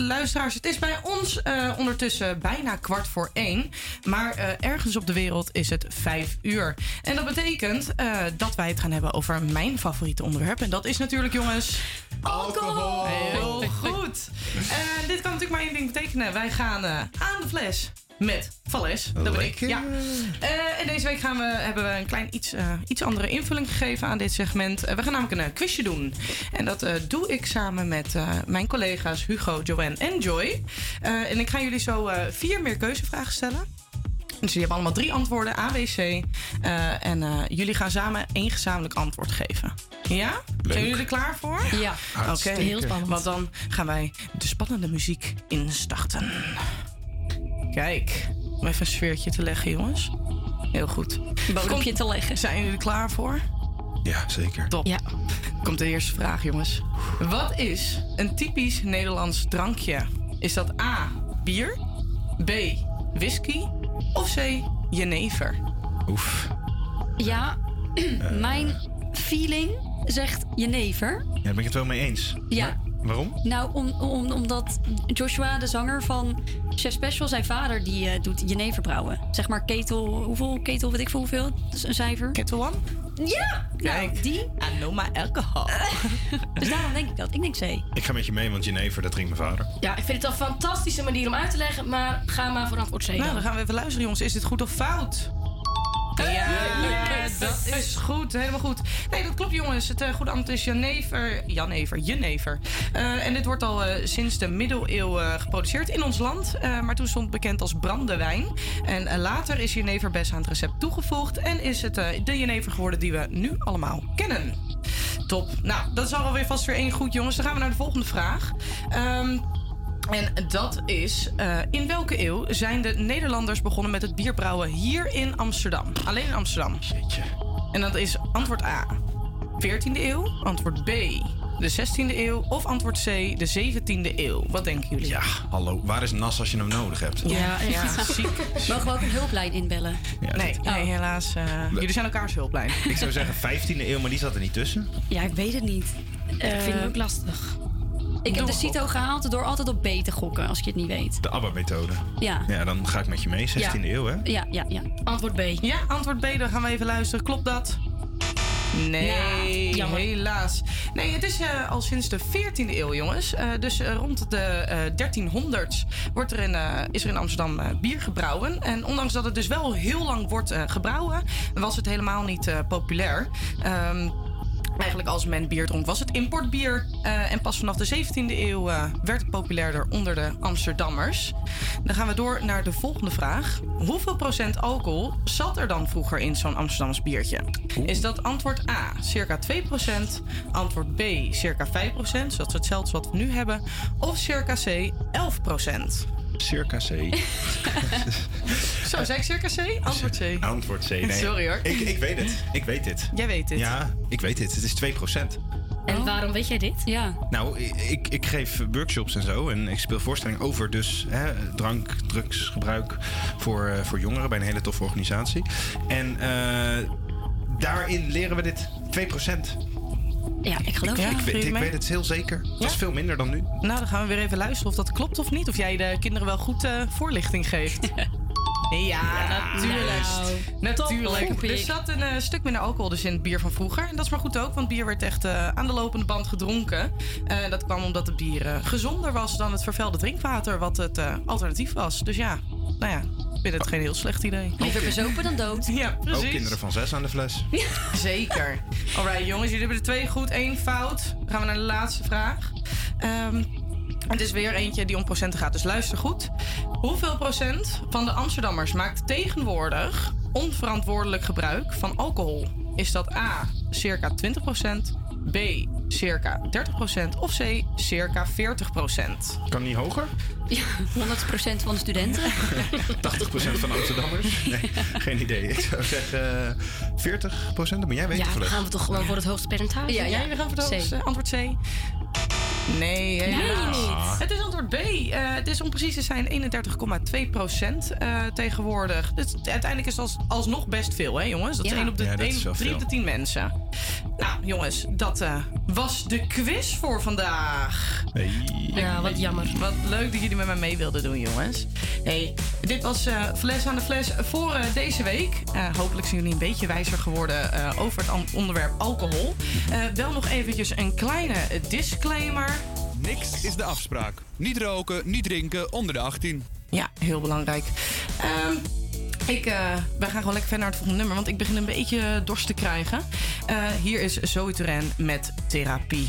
Luisteraars, het is bij ons eh, ondertussen bijna kwart voor één. Maar eh, ergens op de wereld is het vijf uur. En dat betekent eh, dat wij het gaan hebben over mijn favoriete onderwerp. En dat is natuurlijk, jongens... Alcohol! Heel goed. En dit kan natuurlijk maar één ding betekenen. Wij gaan eh, aan de fles met Valles. Dat ben ik. Ja. Eh, en deze week gaan we, hebben we een klein iets, eh, iets andere invulling gegeven aan dit segment. Eh, we gaan namelijk een eh, quizje doen. En dat eh, doe ik samen met eh, mijn collega's Hugo, Joanne en Joy. Eh, en ik ga jullie zo eh, vier meer keuzevragen stellen. Dus jullie hebben allemaal drie antwoorden, A, B, C. Eh, en eh, jullie gaan samen één gezamenlijk antwoord geven. Ja? Zijn jullie er klaar voor? Ja. Oké. Hartstikke. Heel spannend. Want dan gaan wij de spannende muziek instarten. Kijk, om even een sfeertje te leggen, jongens. Heel goed. Bodempje te leggen. Zijn jullie er klaar voor? Ja, zeker. Top. Ja. Komt de eerste vraag, jongens. Wat is een typisch Nederlands drankje? Is dat A, bier, B, whisky of C, jenever? Oef. Ja, mijn feeling zegt jenever. Ja, daar ben ik het wel mee eens. Ja. Waarom? Nou, om, om, omdat Joshua, de zanger van Chef Special, zijn vader, die eh, doet jenever brouwen. Zeg maar ketel, hoeveel ketel, weet ik veel hoeveel? Dat is een cijfer. Ketel one? Ja! Kijk, nou, die. I know my alcohol. Dus daarom denk ik dat. Ik denk C. Ik ga met je mee, want Jenever, dat drinkt mijn vader. Ja, ik vind het een fantastische manier om uit te leggen, maar ga maar voor antwoord C Nou, dan. dan gaan we even luisteren, jongens. Is dit goed of fout? Ja, dat is goed. Helemaal goed. Nee, dat klopt, jongens. Het eh, goede antwoord is Janever. Janever, Jenever. Eh, en dit wordt al eh, sinds de middeleeuwen geproduceerd in ons land. Maar toen stond het bekend als brandewijn. En later is Jenever best aan het recept toegevoegd. En is het de Jenever geworden die we nu allemaal kennen. Top. Nou, dat is alweer vast weer één goed, jongens. Dan gaan we naar de volgende vraag. Ehm, en dat is, eh, in welke eeuw zijn de Nederlanders begonnen met het bierbrouwen hier in Amsterdam? Alleen in Amsterdam. En dat is antwoord A, 14e eeuw. Antwoord B, de 16e eeuw. Of antwoord C, de 17e eeuw. Wat denken jullie? Ja, hallo. Waar is Nas als je hem nodig hebt? Ja, ja, ziek. Mogen we ook een hulplijn inbellen? Ja, Nee, Oh. nee helaas. eh, jullie zijn elkaars hulplijn. Ik zou zeggen 15e eeuw, maar die zat er niet tussen. Ja, ik weet het niet. ik vind het Eh, ook lastig. Ik heb de CITO gehaald door altijd op B te gokken, als je het niet weet. De ABBA-methode. Ja. Ja, dan ga ik met je mee. 16e eeuw, hè? Ja, ja, ja. Antwoord B. Ja, antwoord B, dan gaan we even luisteren. Klopt dat? Nee, jammer. helaas. Nee, het is eh, al sinds de 14e eeuw, jongens. Eh, dus eh, rond de eh 1300s wordt er in, eh, is er in Amsterdam eh, bier gebrouwen. En ondanks dat het dus wel heel lang wordt eh, gebrouwen, was het helemaal niet eh, populair. Ehm, Eigenlijk als men bier dronk was het importbier. Eh, en pas vanaf de 17e eeuw eh, werd het populairder onder de Amsterdammers. Dan gaan we door naar de volgende vraag. Hoeveel procent alcohol zat er dan vroeger in zo'n Amsterdams biertje? Is dat antwoord A, circa 2 procent? Antwoord B, circa 5 procent, zoals hetzelfde wat we nu hebben? Of circa C, 11 procent? Circa C. Zo, zei ik circa C? Antwoord C. Antwoord C. Nee. Sorry hoor. Ik, ik weet het. Ik weet dit. Jij weet dit. Ja, ik weet dit. Het is 2% En waarom weet jij dit? Ja. Nou, ik, ik geef workshops en zo. En ik speel voorstellingen over dus hè, drank, drugsgebruik voor, eh, voor jongeren bij een hele toffe organisatie. En eh, daarin leren we dit 2% Ja, ik geloof Ja, ik, weet, ik weet het heel zeker. Dat is veel minder dan nu. Nou, dan gaan we weer even luisteren of dat klopt of niet. Of jij de kinderen wel goed eh, voorlichting geeft. Ja, natuurlijk. Natuurlijk. Top, Er zat een eh, stuk minder alcohol dus in het bier van vroeger. En dat is maar goed ook, want bier werd echt eh, aan de lopende band gedronken. Eh, dat kwam omdat het bier gezonder was dan het vervuilde drinkwater, wat het eh, alternatief was. Dus ja, nou ja, ik vind het geen heel slecht idee. Liever bezopen dan dood. Ja, precies. Ook kinderen van zes aan de fles. Zeker. Alright, jongens, jullie hebben er twee goed, één fout. Dan gaan we naar de laatste vraag. Ehm, het is weer eentje die om procenten gaat, dus luister goed. Hoeveel procent van de Amsterdammers maakt tegenwoordig onverantwoordelijk gebruik van alcohol? Is dat A, circa 20% B, circa 30% of C, circa 40% Kan niet hoger? Ja, 100% van de studenten. 80% van de Amsterdammers? Nee, geen idee. Ik zou zeggen eh, 40%. Dat moet jij weten. Ja, dan gaan we toch gewoon voor het hoogste percentage. Ja, jij we gaan voor C. hoogste. Antwoord C. Nee, helaas. niet. Het is antwoord B. Eh, het is om precies te zijn 31,2 procent eh, tegenwoordig. Dus uiteindelijk is dat als- alsnog best veel, hè jongens? Dat is Ja. 1 op de, Ja, dat is 1 wel op 3 op de veel. 10 mensen. Nou jongens, dat eh, was de quiz voor vandaag. Ja, wat jammer. Wat leuk dat jullie met mij mee wilden doen, jongens. Hey, dit was eh, Fles aan de Fles voor eh, deze week. Eh, hopelijk zijn jullie een beetje wijzer geworden eh, over het onderwerp alcohol. Eh, wel nog eventjes een kleine disclaimer. Niks is de afspraak. Niet roken, niet drinken onder de 18. Ja, heel belangrijk. Ehm, ik, eh, wij gaan gewoon lekker verder naar het volgende nummer, want ik begin een beetje dorst te krijgen. Eh, hier is Zoe met therapie.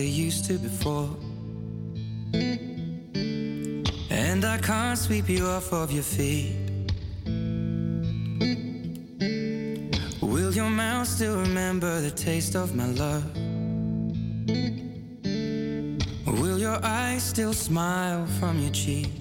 They used to before. And I can't sweep you off of your feet. Will your mouth still remember the taste of my love? Will your eyes still smile from your cheeks?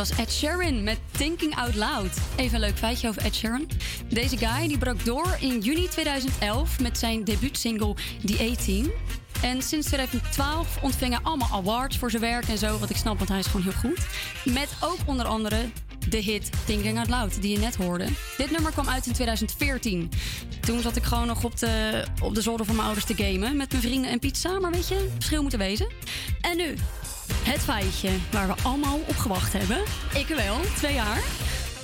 Was Ed Sheeran met Thinking Out Loud. Even een leuk feitje over Ed Sheeran. Deze guy die brak door in juni 2011 met zijn debuutsingle The 18. En sinds 2012 ontving hij allemaal awards voor zijn werk en zo. Wat ik snap, want hij is gewoon heel goed. Met ook onder andere de hit Thinking Out Loud, die je net hoorde. Dit nummer kwam uit in 2014. Toen zat ik gewoon nog op de, op de zolder van mijn ouders te gamen... met mijn vrienden en pizza, maar weet je, verschil moeten wezen. En nu, het feitje waar we allemaal op gewacht hebben. Ik wel, twee jaar.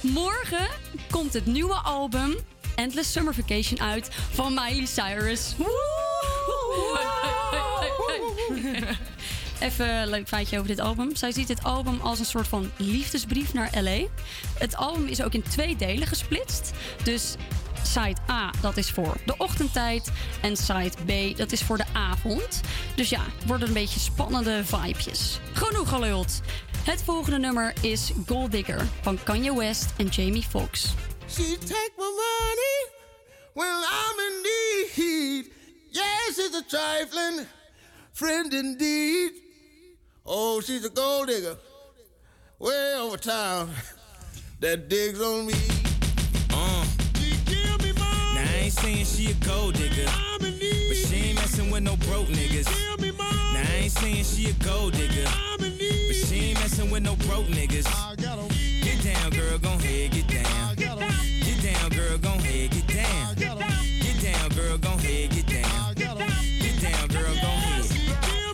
Morgen komt het nieuwe album Endless Summer Vacation uit van Miley Cyrus. Even een leuk feitje over dit album. Zij ziet dit album als een soort van liefdesbrief naar LA. Het album is ook in twee delen gesplitst. Dus Side A, dat is voor de ochtendtijd. En Side B, dat is voor de avond. Dus ja, worden een beetje spannende vibejes. Genoeg geluld. Het volgende nummer is Gold Digger van Kanye West en Jamie Foxx. She take my money when I'm in need. Yes, it's a trifling friend indeed. Oh, she's a gold digger way over town that digs on me. She a gold digger, but she ain't messing with no broke niggas. Now I ain't saying she a gold digger, but she ain't messing with no broke niggas. Get down, girl, gon' head, get down. Get down, girl, gon' head, get down. Get down, girl, gon' head, get down. Get down, girl, gon' head.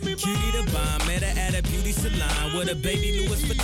Cutie the bomb, met her at a beauty salon with a baby Louis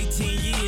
18 years.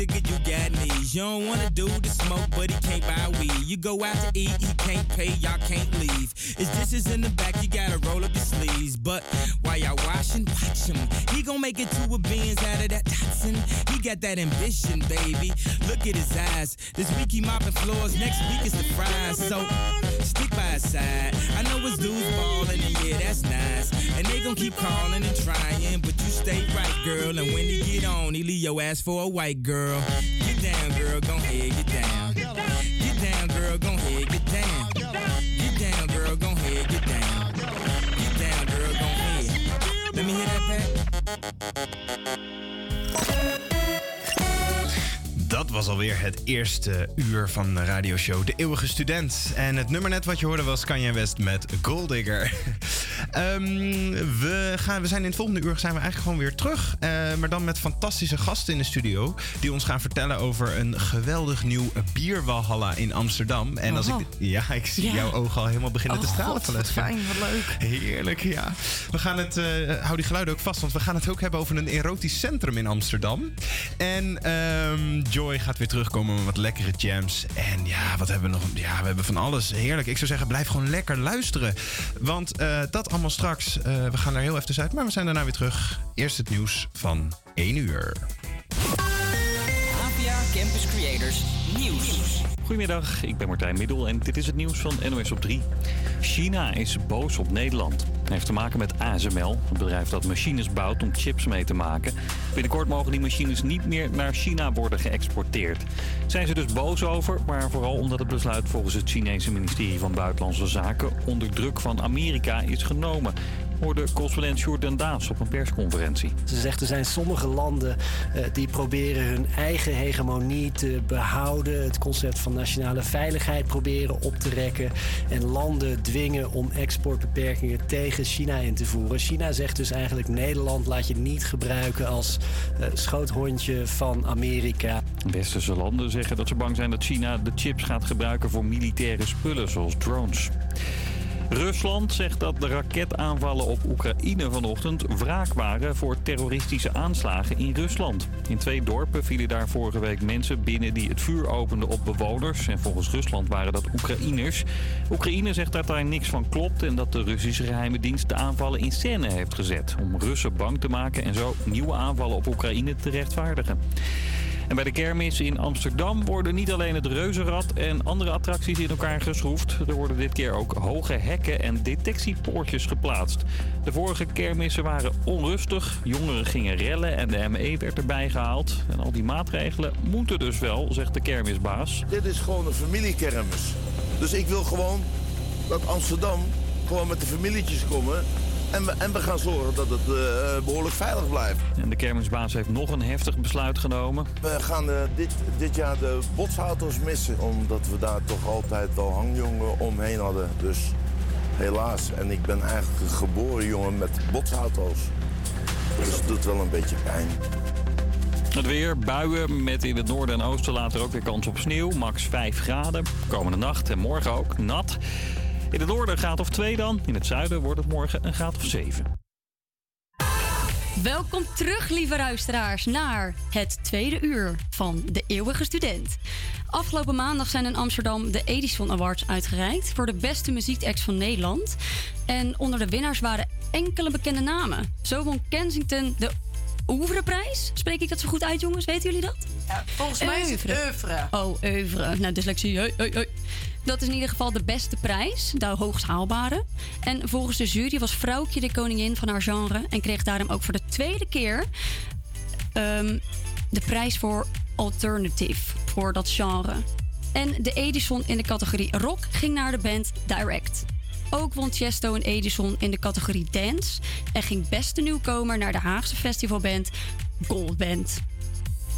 You got knees. You don't wanna do the smoke, but he can't buy weed. You go out to eat, he can't pay, y'all can't leave. His dishes in the back, you gotta roll up your sleeves. But while y'all washing, watch him. He gon' make it to a beans out of that Datsun. He got that ambition, baby. Look at his eyes. This week he mopping floors, next week is the fries. So stick by his side. I know his dudes ballin', and yeah, that's nice. And they gon' keep calling and trying, but stay right, girl. And when he get on, he leave your ass for a white girl. Get down, girl, gon' head, get down. Get down, girl, gon' head, get down. Get down, girl, gon' head, get down. Get down, girl, gon' head. Let me hear that, Dat was alweer het eerste uur van de radioshow De Eeuwige Student. En het nummer net wat je hoorde was Kanye West met Gold Digger. Ehm, we, gaan, we zijn in het volgende uur zijn we eigenlijk gewoon weer terug. Eh, maar dan met fantastische gasten in de studio. Die ons gaan vertellen over een geweldig nieuw bierwalhalla in Amsterdam. En als ik, Oh. ja, ik zie jouw ogen al helemaal beginnen Oh te stralen. god, van wat fijn, wat leuk. Heerlijk, ja. We gaan het, eh, hou die geluiden ook vast, want we gaan het ook hebben over een erotisch centrum in Amsterdam. En ehm, Joy gaat weer terugkomen met wat lekkere jams. En ja, wat hebben we nog? Ja, we hebben van alles. Heerlijk. Ik zou zeggen, blijf gewoon lekker luisteren. Want eh, dat allemaal straks. Eh, we gaan er heel even uit, maar we zijn daarna weer terug. Eerst het nieuws van 1 uur. APA Campus Creators Nieuws. Goedemiddag, ik ben Martijn Middel en dit is het nieuws van NOS op 3. China is boos op Nederland. Het heeft te maken met ASML, het bedrijf dat machines bouwt om chips mee te maken. Binnenkort mogen die machines niet meer naar China worden geëxporteerd. Zijn ze dus boos over, maar vooral omdat het besluit volgens het Chinese ministerie van Buitenlandse Zaken onder druk van Amerika is genomen. Hoorde correspondent Sjoerd Daas op een persconferentie. Ze zegt er zijn sommige landen eh, die proberen hun eigen hegemonie te behouden. Het concept van nationale veiligheid proberen op te rekken. En landen dwingen om exportbeperkingen tegen China in te voeren. China zegt dus eigenlijk Nederland laat je niet gebruiken als eh, schoothondje van Amerika. Westerse landen zeggen dat ze bang zijn dat China de chips gaat gebruiken voor militaire spullen zoals drones. Rusland zegt dat de raketaanvallen op Oekraïne vanochtend wraak waren voor terroristische aanslagen in Rusland. In twee dorpen vielen daar vorige week mensen binnen die het vuur openden op bewoners. En volgens Rusland waren dat Oekraïners. Oekraïne zegt dat daar niks van klopt en dat de Russische geheime dienst de aanvallen in scène heeft gezet. Om Russen bang te maken en zo nieuwe aanvallen op Oekraïne te rechtvaardigen. En bij de kermis in Amsterdam worden niet alleen het reuzenrad en andere attracties in elkaar geschroefd. Er worden dit keer ook hoge hekken en detectiepoortjes geplaatst. De vorige kermissen waren onrustig, jongeren gingen rellen en de ME werd erbij gehaald. En al die maatregelen moeten dus wel, zegt de kermisbaas. Dit is gewoon een familiekermis. Dus ik wil gewoon dat Amsterdam gewoon met de familietjes komen. En we, en we gaan zorgen dat het eh, behoorlijk veilig blijft. En de kermisbaas heeft nog een heftig besluit genomen. We gaan eh, dit, dit jaar de botsauto's missen. Omdat we daar toch altijd wel hangjongen omheen hadden. Dus helaas. En ik ben eigenlijk een geboren jongen met botsauto's. Dus het doet wel een beetje pijn. Het weer, buien met in het noorden en oosten later ook weer kans op sneeuw. Max 5 graden. Komende nacht en morgen ook nat. In het noorden een graad of 2 dan. In het zuiden wordt het morgen een graad of 7. Welkom terug, lieve luisteraars, naar het tweede uur van De Eeuwige Student. Afgelopen maandag zijn in Amsterdam de Edison Awards uitgereikt voor de beste muziekact van Nederland. En onder de winnaars waren enkele bekende namen. Zo won Kensington de Oeuvreprijs. Spreek ik dat zo goed uit, jongens? Weten jullie dat? Ja, volgens mij is het oeuvre. Oh, oeuvre. Nou, dyslexie. Hoi, hoi, hoi. Dat is in ieder geval de beste prijs, de hoogst haalbare. En volgens de jury was Vrouwtje de koningin van haar genre... en kreeg daarom ook voor de tweede keer ehm, de prijs voor Alternative, voor dat genre. En de Edison in de categorie rock ging naar de band Direct. Ook won Chesto en Edison in de categorie dance... en ging beste nieuwkomer naar de Haagse festivalband Goldband.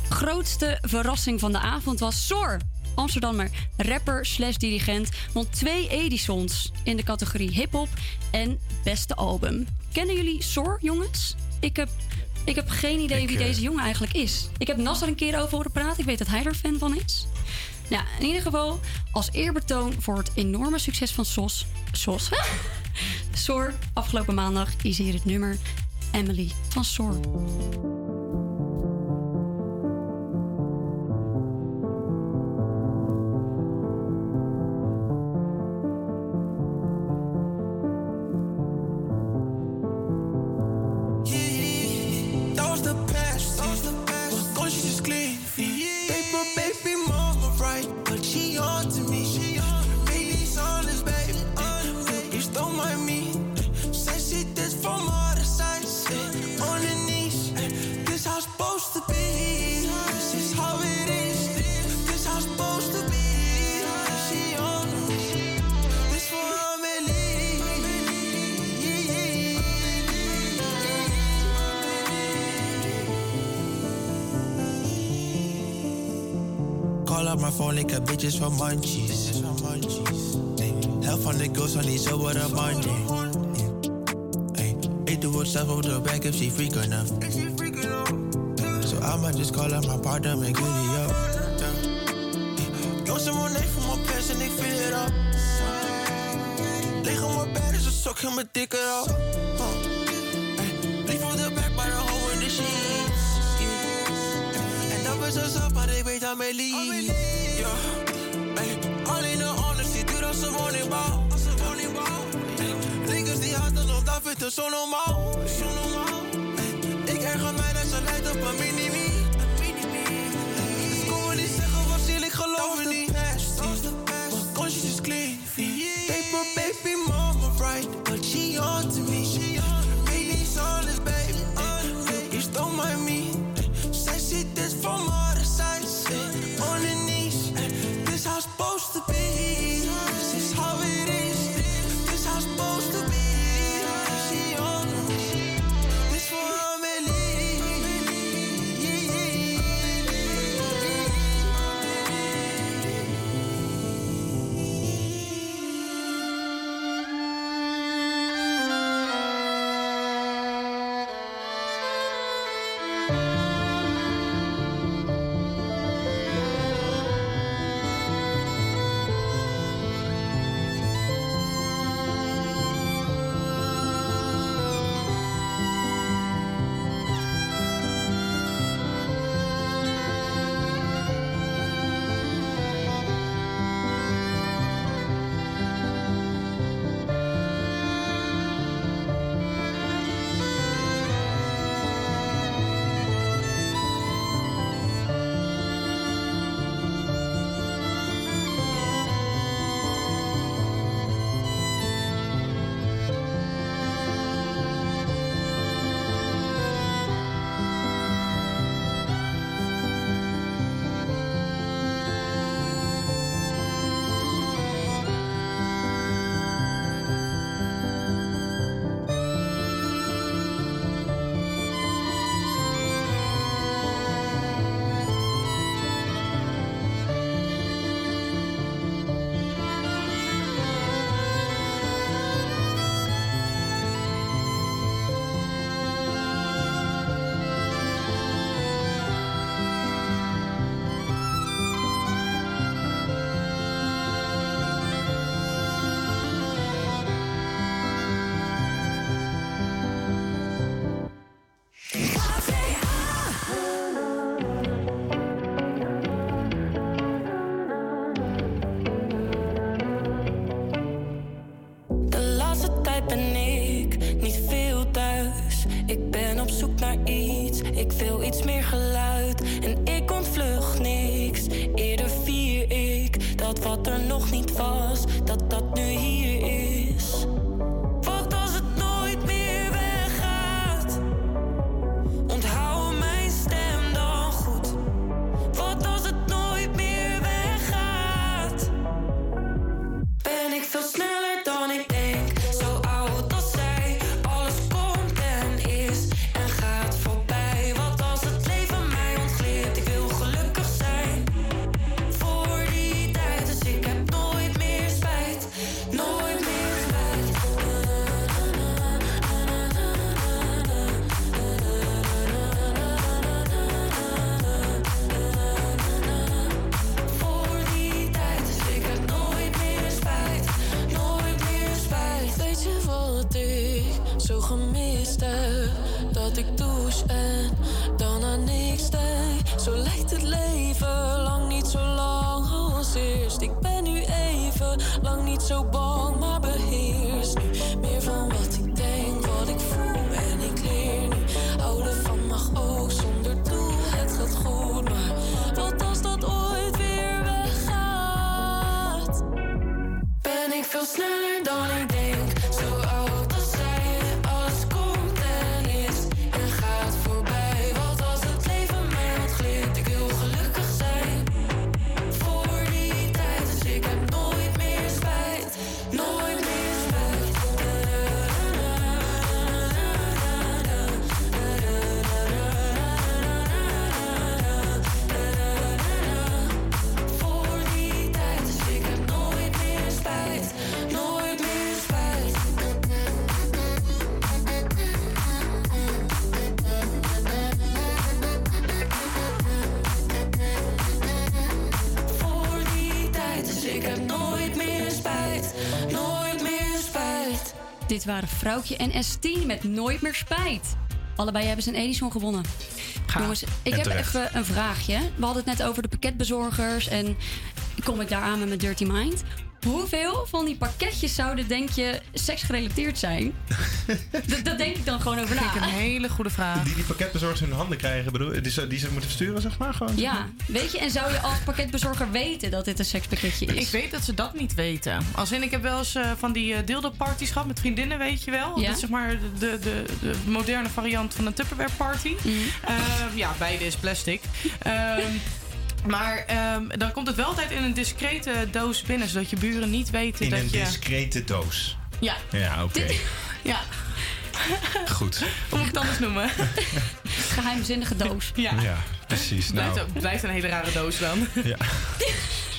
Grootste verrassing van de avond was Sor. Amsterdammer rapper slash dirigent won twee Edisons in de categorie hip-hop en beste album. Kennen jullie Sor, jongens? Ik heb, ik heb geen idee wie eh, deze jongen eigenlijk is. Ik heb Nas er een keer over horen praten. Ik weet dat hij er fan van is. Nou, in ieder geval, als eerbetoon voor het enorme succes van SOS. SOS? Sor, afgelopen maandag is hier het nummer Emily van Sor. My phone, ik heb bitches van munchies. Van de girls van die zo wat een money. Doe het zelf op de back if she freak enough. So I'ma just call up my partner, make jullie up. Jongens, mijn neef voor mijn pers en ik vind het op. Mijn bed, is een sok in mijn dikke op. Lief op de back, maar een hoe in de sheets. En dat is zo zacht, maar ik weet aan mijn lief. Ja. Hey, Alleen de honesty, duur als een woningbouw. Hey, Niggas die haten op, dat vindt het zo normaal. Niet was, dat waren Vrouwtje en S10 met Nooit meer spijt. Allebei hebben ze een Edison gewonnen. Jongens, ik heb terecht. even een vraagje. We hadden het net over de pakketbezorgers en kom ik daar aan met mijn Dirty Mind. Hoeveel van die pakketjes zouden, denk je, seksgerelateerd zijn? dat, dat denk ik dan gewoon over na. Vind ik een hele goede vraag. Die die pakketbezorgers in hun handen krijgen, bedoel, die, ze, die ze moeten versturen, zeg maar. Gewoon. Ja, weet je, en zou je als pakketbezorger weten dat dit een sekspakketje is? Ik weet dat ze dat niet weten. Als in, ik heb wel eens eh, van die uh, dildo-parties gehad met vriendinnen, weet je wel. Ja. Dat is zeg maar de, de, de moderne variant van een Tupperware party. Mhm. Eh, ja, beide is plastic. Maar ehm, dan komt het wel altijd in een discrete doos binnen, zodat je buren niet weten In dat een je... discrete doos. Ja. Ja, oké. Ja. Goed. Hoe moet ik het anders noemen? Geheimzinnige doos. Ja. Ja, precies. Nou, Blijft, blijft een hele rare doos dan. ja.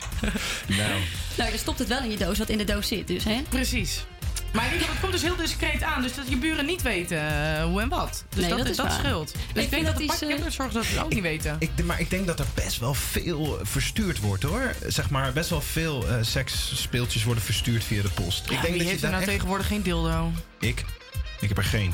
nou. Nou, je stopt het wel in je doos wat in de doos zit, dus hè? Precies. Maar geval, het komt dus heel discreet aan. Dus dat je buren niet weten eh, hoe en wat. Dus Nee, dat, dat is dat scheelt. Dus Ik ik, denk dat dat de iets, pakketbezorgers dat ook niet weten. Ik, maar ik denk dat er best wel veel verstuurd wordt hoor. Zeg maar, best wel veel eh seksspeeltjes worden verstuurd via de post. Ja, ik denk wie dat je heeft er daar nou echt- tegenwoordig geen dildo? Ik? Ik heb er geen.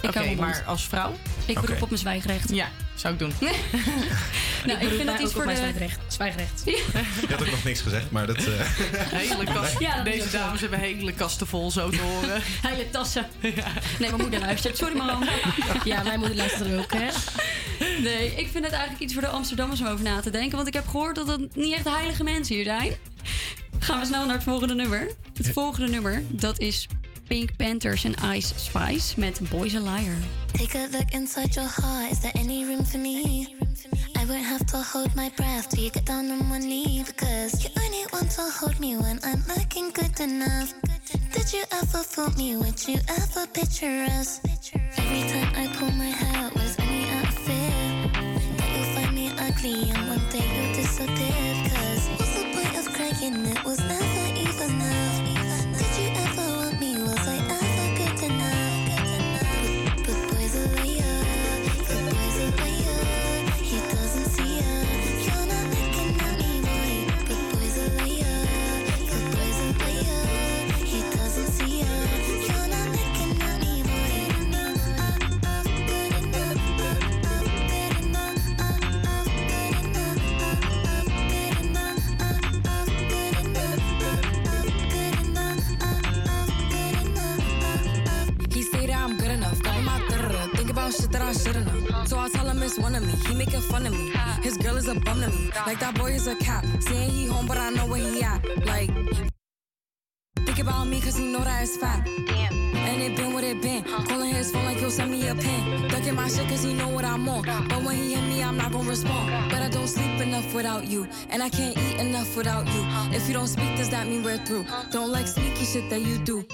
Ik maar als vrouw? Ik Oké. beroep op mijn zwijgrecht. Ja, zou ik doen. nou, ik, vind dat iets voor de... Zwijgrecht. Zwijgrecht. Je had ook nog niks gezegd, maar dat... eh, Hele kast. Ja, dat Deze dames hebben hele kasten vol, zo te horen. Hele tassen. Nee, mijn moeder luistert. Sorry, mam. Ja, mijn moeder luistert er ook, hè? Nee, ik vind het eigenlijk iets voor de Amsterdammers om over na te denken. Want ik heb gehoord dat het niet echt heilige mensen hier zijn. Gaan we snel naar het volgende nummer. Het volgende nummer, dat is Pink Panthers en Ice Spice met Boys a Liar. Take a look inside your heart. Is there any room for me? I won't have to hold my breath till you get down on one knee. Because you only want to hold me when I'm looking good enough. Did you ever fool me? Would you ever picture us? Every time I pull my hair out was only out of fear. That you'll find me ugly and one day you'll disappear. Cause what's the point of crying? It was known. So I tell him it's one of me. He making fun of me. His girl is a bum to me. Like that boy is a cap. Saying he home, but I know where he at. Like, think about me cause he know that it's fat. Damn. And it been what it been. Calling his phone like, yo, send me a pin. Ducking my shit cause he know what I'm on. But when he hit me, I'm not gonna respond. But I don't sleep enough without you. And I can't eat enough without you. If you don't speak, does that mean we're through? Don't like sneaky shit that you do.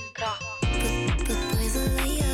Don't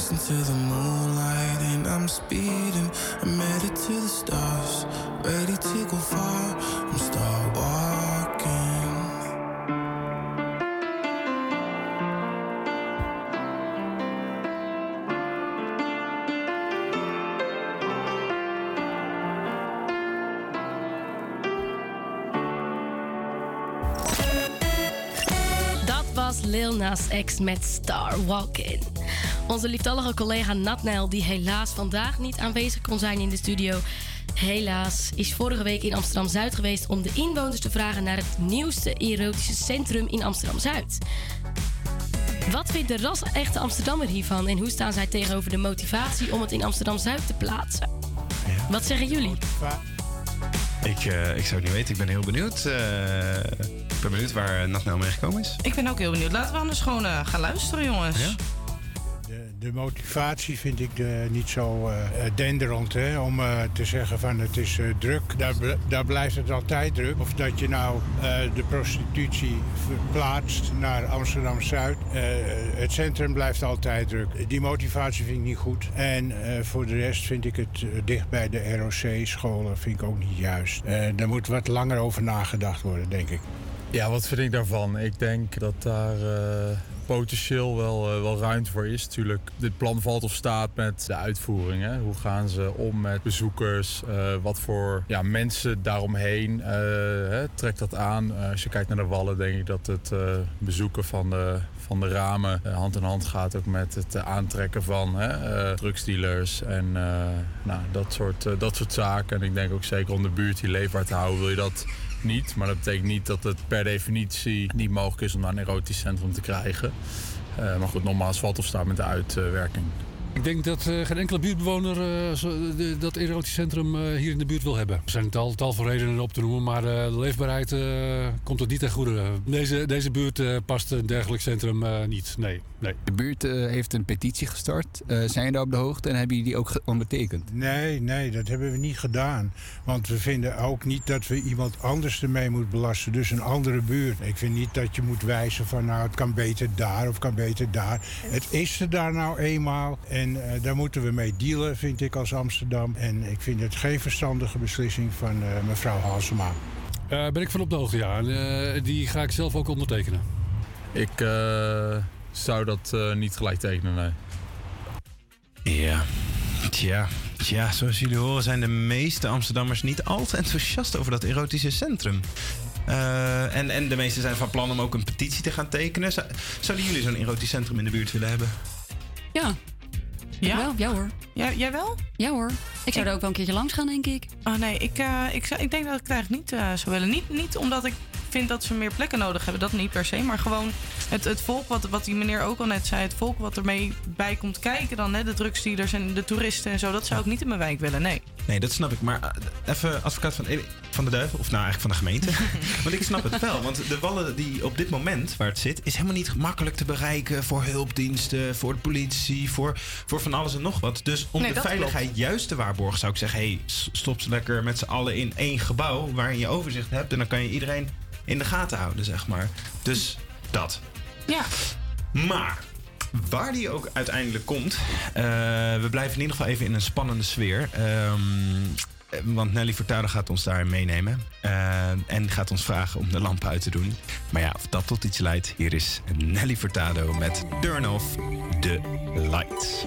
Racing to the moonlight and I'm speeding. I'm headed to the stars, ready to go far. I'm start walking. Lil Nas X met Star Walking. Onze lieftallige collega Natnel, die helaas vandaag niet aanwezig kon zijn in de studio, helaas is vorige week in Amsterdam Zuid geweest om de inwoners te vragen naar het nieuwste erotische centrum in Amsterdam Zuid. Wat vindt de ras-echte Amsterdammer hiervan en hoe staan zij tegenover de motivatie om het in Amsterdam-Zuid te plaatsen? Wat zeggen jullie? Ik, eh, ik zou het niet weten. Ik ben heel benieuwd. Eh, ik ben benieuwd waar Nat nou mee gekomen is. Ik ben ook heel benieuwd. Laten we anders gewoon eh, gaan luisteren, jongens. De motivatie vind ik eh, niet zo eh, denderend. Hè? Om eh, te zeggen van het is eh, druk. Daar, daar blijft het altijd druk. Of dat je nou de prostitutie verplaatst naar Amsterdam-Zuid. Het centrum blijft altijd druk. Die motivatie vind ik niet goed. En voor de rest vind ik het dicht bij de ROC-scholen vind ik ook niet juist. Daar moet wat langer over nagedacht worden, denk ik. Ja, wat vind ik daarvan? Ik denk dat daar potentieel wel, eh, wel ruimte voor is. Tuurlijk, dit plan valt of staat met de uitvoering. Hè? Hoe gaan ze om met bezoekers? Eh, wat voor ja, mensen daaromheen eh, hè, trekt dat aan? Als je kijkt naar de wallen, denk ik dat het bezoeken van de, van de ramen hand in hand gaat ook met het aantrekken van hè, drugsdealers en nou, dat, soort, dat soort zaken. En ik denk ook zeker om de buurt hier leefbaar te houden, wil je dat niet. Maar dat betekent niet dat het per definitie niet mogelijk is om daar een erotisch centrum te krijgen. Eh, maar goed, nogmaals, valt of staat met de uitwerking. Ik denk dat eh, geen enkele buurtbewoner eh, zo- de- dat erotisch centrum eh, hier in de buurt wil hebben. Er zijn tal, tal van redenen op te noemen, maar eh, de leefbaarheid eh, komt het niet ten goede. Deze, deze buurt eh, past een dergelijk centrum eh, niet. Nee, nee. De buurt eh, heeft een petitie gestart. Eh, zijn je daar op de hoogte en hebben jullie die ook ondertekend? Nee, nee, dat hebben we niet gedaan. Want we vinden ook niet dat we iemand anders ermee moeten belasten. Dus een andere buurt. Ik vind niet dat je moet wijzen van nou het kan beter daar of kan beter daar. Het is er daar nou eenmaal. En eh, daar moeten we mee dealen, vind ik als Amsterdam. En ik vind het geen verstandige beslissing van eh, mevrouw Halsema. Eh, ben ik van op de hoogte, ja. En, eh, die ga ik zelf ook ondertekenen. Ik eh, zou dat eh, niet gelijk tekenen, nee. Ja, tja. Tja, zoals jullie horen zijn de meeste Amsterdammers niet al te enthousiast over dat erotische centrum. Eh, en, en de meesten zijn van plan om ook een petitie te gaan tekenen. Zou- Zouden jullie zo'n erotisch centrum in de buurt willen hebben? Ja. Ja? Wel, ja hoor. Ja, jij wel? Ja hoor. Ik zou er ook wel een keertje langs gaan, denk ik. Oh nee, ik, eh, ik, zou- ik denk dat ik het eigenlijk niet eh, zou willen. Niet, niet omdat ik vind dat ze meer plekken nodig hebben, dat niet per se. Maar gewoon het, het volk, wat, wat die meneer ook al net zei, het volk wat ermee bij komt kijken dan, hè, de drugsdealers en de toeristen en zo, dat zou ik niet in mijn wijk willen, nee. Nee, dat snap ik. Maar eh, even advocaat van, van de duivel, of nou eigenlijk van de gemeente. want ik snap het wel. Want de wallen die op dit moment waar het zit, is helemaal niet makkelijk te bereiken voor hulpdiensten, voor de politie, voor, voor van alles en nog wat. Dus om Nee, de veiligheid klopt. juist te waarborgen, zou ik zeggen: hey, stop ze lekker met z'n allen in één gebouw waarin je overzicht hebt. En dan kan je iedereen in de gaten houden, zeg maar. Dus dat. Ja. Maar waar die ook uiteindelijk komt, eh, we blijven in ieder geval even in een spannende sfeer. Ehm, eh, want Nelly Furtado gaat ons daarin meenemen. eh, en gaat ons vragen om de lamp uit te doen. Maar ja, of dat tot iets leidt, hier is Nelly Furtado met Turn Off the Lights.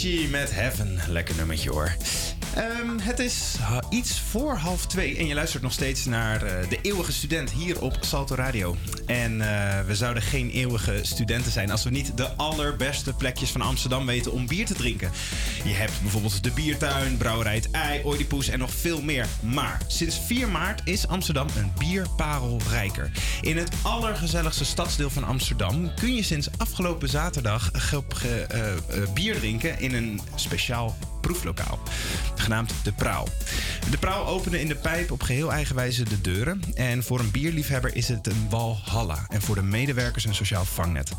Avicii met Heaven. Lekker nummertje hoor. Ehm, het is ha- iets voor half twee en je luistert nog steeds naar eh, De Eeuwige Student hier op Salto Radio. En eh, we zouden geen eeuwige studenten zijn als we niet de allerbeste plekjes van Amsterdam weten om bier te drinken. Je hebt bijvoorbeeld de Biertuin, Brouwerij Het Ei, Oedipus en nog veel meer. Maar sinds 4 maart is Amsterdam een bierparel rijker. In het allergezelligste stadsdeel van Amsterdam kun je sinds afgelopen zaterdag ge- ge- eh, eh, bier drinken in een speciaal proeflokaal. Genaamd De Praal. De Praal opende in de pijp op geheel eigen wijze de deuren. En voor een bierliefhebber is het een walhalla. En voor de medewerkers een sociaal vangnet.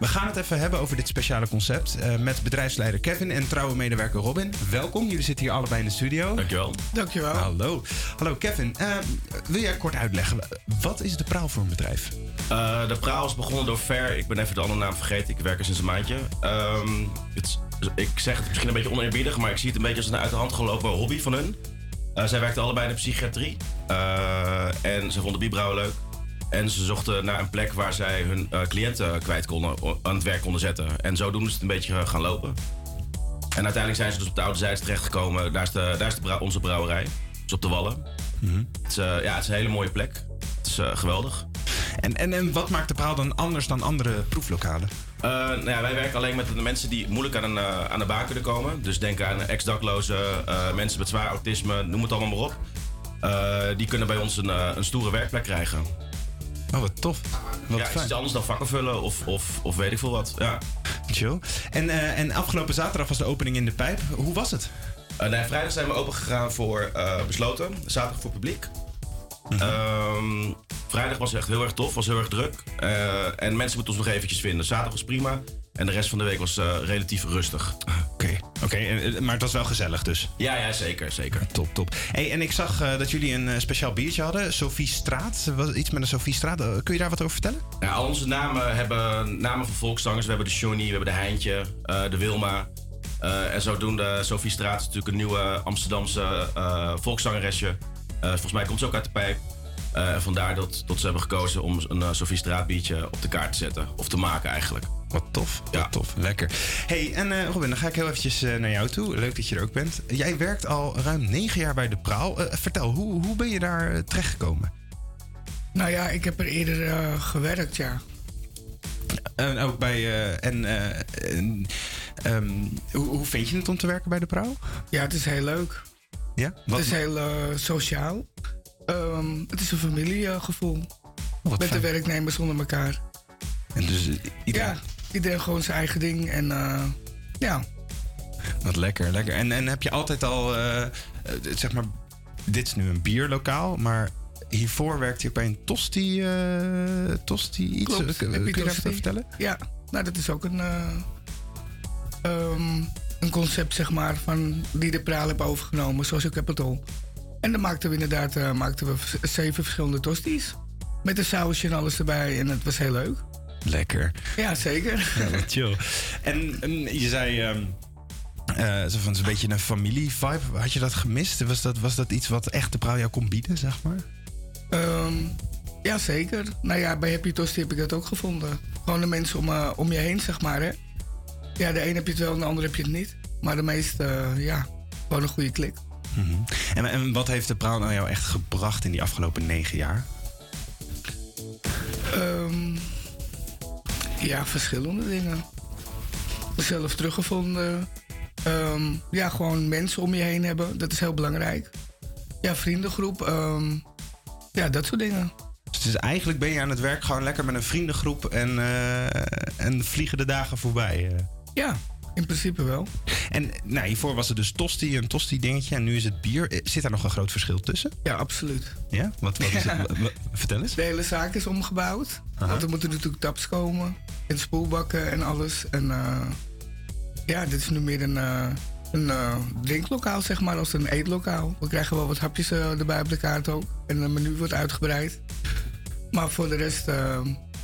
We gaan het even hebben over dit speciale concept. eh, met bedrijfsleider Kevin en trouwe medewerker Robin. Welkom, jullie zitten hier allebei in de studio. Dankjewel. Dankjewel. Hallo. Hallo Kevin, wil jij kort uitleggen, wat is De Praal voor een bedrijf? Eh, de praal is begonnen door Ver. Ik ben even de andere naam vergeten. Ik werk er sinds een maandje. Ehm, het is- ik zeg het misschien een beetje oneerbiedig, maar ik zie het een beetje als een uit de hand gelopen hobby van hun. Eh, zij werkten allebei in de psychiatrie. Eh, en ze vonden bierbrouwen leuk. En ze zochten naar een plek waar zij hun cliënten kwijt konden, aan het werk konden zetten. En zodoende is het een beetje gaan lopen. En uiteindelijk zijn ze dus op de Oude Zijde terechtgekomen. Daar is, de, daar is de brou- onze brouwerij. Dus op de Wallen. Het, is, eh, ja, het is een hele mooie plek. Het is geweldig. En, en, en wat maakt De Praal dan anders dan andere proeflokalen? Eh, nou ja, wij werken alleen met de mensen die moeilijk aan, een, eh, aan de baan kunnen komen. Dus denk aan ex-daklozen, eh, mensen met zwaar autisme, noem het allemaal maar op. Die kunnen bij ons een, een stoere werkplek krijgen. Oh, wat tof. Wat ja, fijn. iets anders dan vakken vullen of, of, of weet ik veel wat. Ja. Chill. En, en afgelopen zaterdag was de opening in de pijp. Hoe was het? Nee, vrijdag zijn we open gegaan voor besloten. Zaterdag voor publiek. Ehm, vrijdag was echt heel erg tof, was heel erg druk. Eh, en mensen moeten ons nog eventjes vinden. Zaterdag was prima. En de rest van de week was eh, relatief rustig. Oké, oké, en- maar het was wel gezellig dus. Ja, ja zeker, zeker. Top, top. Hey, en ik zag eh, dat jullie een eh, speciaal biertje hadden. Sophie Straat. Was iets met een Sophie Straat. Eh, kun je daar wat over vertellen? Ja, al onze namen hebben namen van volkszangers. We hebben de Johnny, we hebben de Heintje, eh, de Wilma. Eh, en zodoende, Sophie Straat is natuurlijk een nieuwe Amsterdamse eh volkszangeresje. Eh, volgens mij komt ze ook uit de pijp. Eh, en vandaar dat, dat ze hebben gekozen om een eh, Sophie Straat biertje op de kaart te zetten. Of te maken eigenlijk. Wat tof, wat tof. Lekker. Hey, en eh, Robin, dan ga ik heel eventjes eh, naar jou toe. Leuk dat je er ook bent. Jij werkt al ruim negen jaar bij De Praal. Eh, vertel, hoe, hoe ben je daar terechtgekomen? Nou ja, ik heb er eerder gewerkt, ja. En ook bij... eh, en, eh, en, ehm, hoe, hoe vind je het om te werken bij De Praal? Ja, het is heel leuk. Ja? Het is heel eh, sociaal. Ehm, het is een familiegevoel. Wat Met fijn. de werknemers onder elkaar. En dus Ja, iedereen gewoon zijn eigen ding. En eh, ja, Wat lekker, lekker. En, en heb je altijd al, eh, eh, zeg maar, dit is nu een bierlokaal, maar hiervoor werkte je bij een tosti, eh, tosti iets? klopt. Eh, Kun Heb je daar vertellen? Ja, nou dat is ook een, eh, ehm, een concept zeg maar van die de praal hebben overgenomen, zoals ook Capital. En dan maakten we inderdaad eh, maakten we zeven verschillende tosties. Met een sausje en alles erbij en het was heel leuk. Lekker. Ja, zeker. Ja, chill. En, en je zei, ehm, eh, zo van, zo'n beetje een familie-vibe. Had je dat gemist? Was dat, was dat iets wat echt de praal jou kon bieden, zeg maar? Ehm, ja, zeker. Nou ja, bij Happy Tosti heb ik dat ook gevonden. Gewoon de mensen om, eh, om je heen, zeg maar. Hè? Ja, de een heb je het wel en de ander heb je het niet. Maar de meeste, eh, ja, gewoon een goede klik. Mhm. en, en wat heeft de praal nou jou echt gebracht in die afgelopen negen jaar? Ehm, ja, verschillende dingen. Zelf teruggevonden. Ehm, ja, gewoon mensen om je heen hebben. Dat is heel belangrijk. Ja, vriendengroep. ehm, ja, dat soort dingen. Dus eigenlijk ben je aan het werk gewoon lekker met een vriendengroep en, eh, en vliegen de dagen voorbij. eh. Ja, in principe wel. En nou, hiervoor was het dus tosti, een tosti-dingetje. En nu is het bier. Eh, Zit daar nog een groot verschil tussen? Ja, absoluut. Ja? Wat, wat is Ja. het? Vertel eens. De hele zaak is omgebouwd. Aha. Want er moeten natuurlijk taps komen. En spoelbakken en alles. En eh, ja, dit is nu meer een, eh, een drinklokaal, zeg maar, als een eetlokaal. We krijgen wel wat hapjes erbij op de kaart ook. En het menu wordt uitgebreid. Maar voor de rest,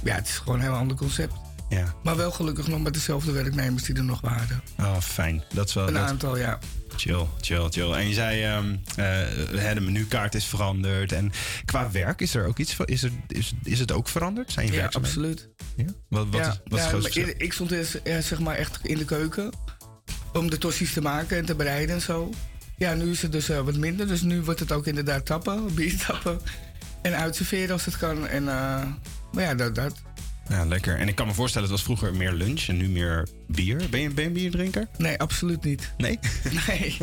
ja, het is gewoon een heel ander concept. Ja. Maar wel gelukkig nog met dezelfde werknemers die er nog waren. Oh, fijn. Dat is wel. Een dat- aantal, ja. Chill, chill, chill. En je zei, ehm, eh, de menukaart is veranderd. En qua werk is er ook iets van. Is, er, is, is het ook veranderd? Zijn je Ja, absoluut. Ja? Wat, wat ja, is, wat ja, eerder- ik stond eerst, eh, zeg maar echt in de keuken. om de tossies te maken en te bereiden en zo. Ja, nu is het dus eh, wat minder. Dus nu wordt het ook inderdaad tappen, bier tappen. En uitserveren als het kan. En, maar ja, dat, dat. Ja, lekker. En ik kan me voorstellen, het was vroeger meer lunch en nu meer bier. Ben je, ben je een bierdrinker? Nee, absoluut niet. Nee? Nee.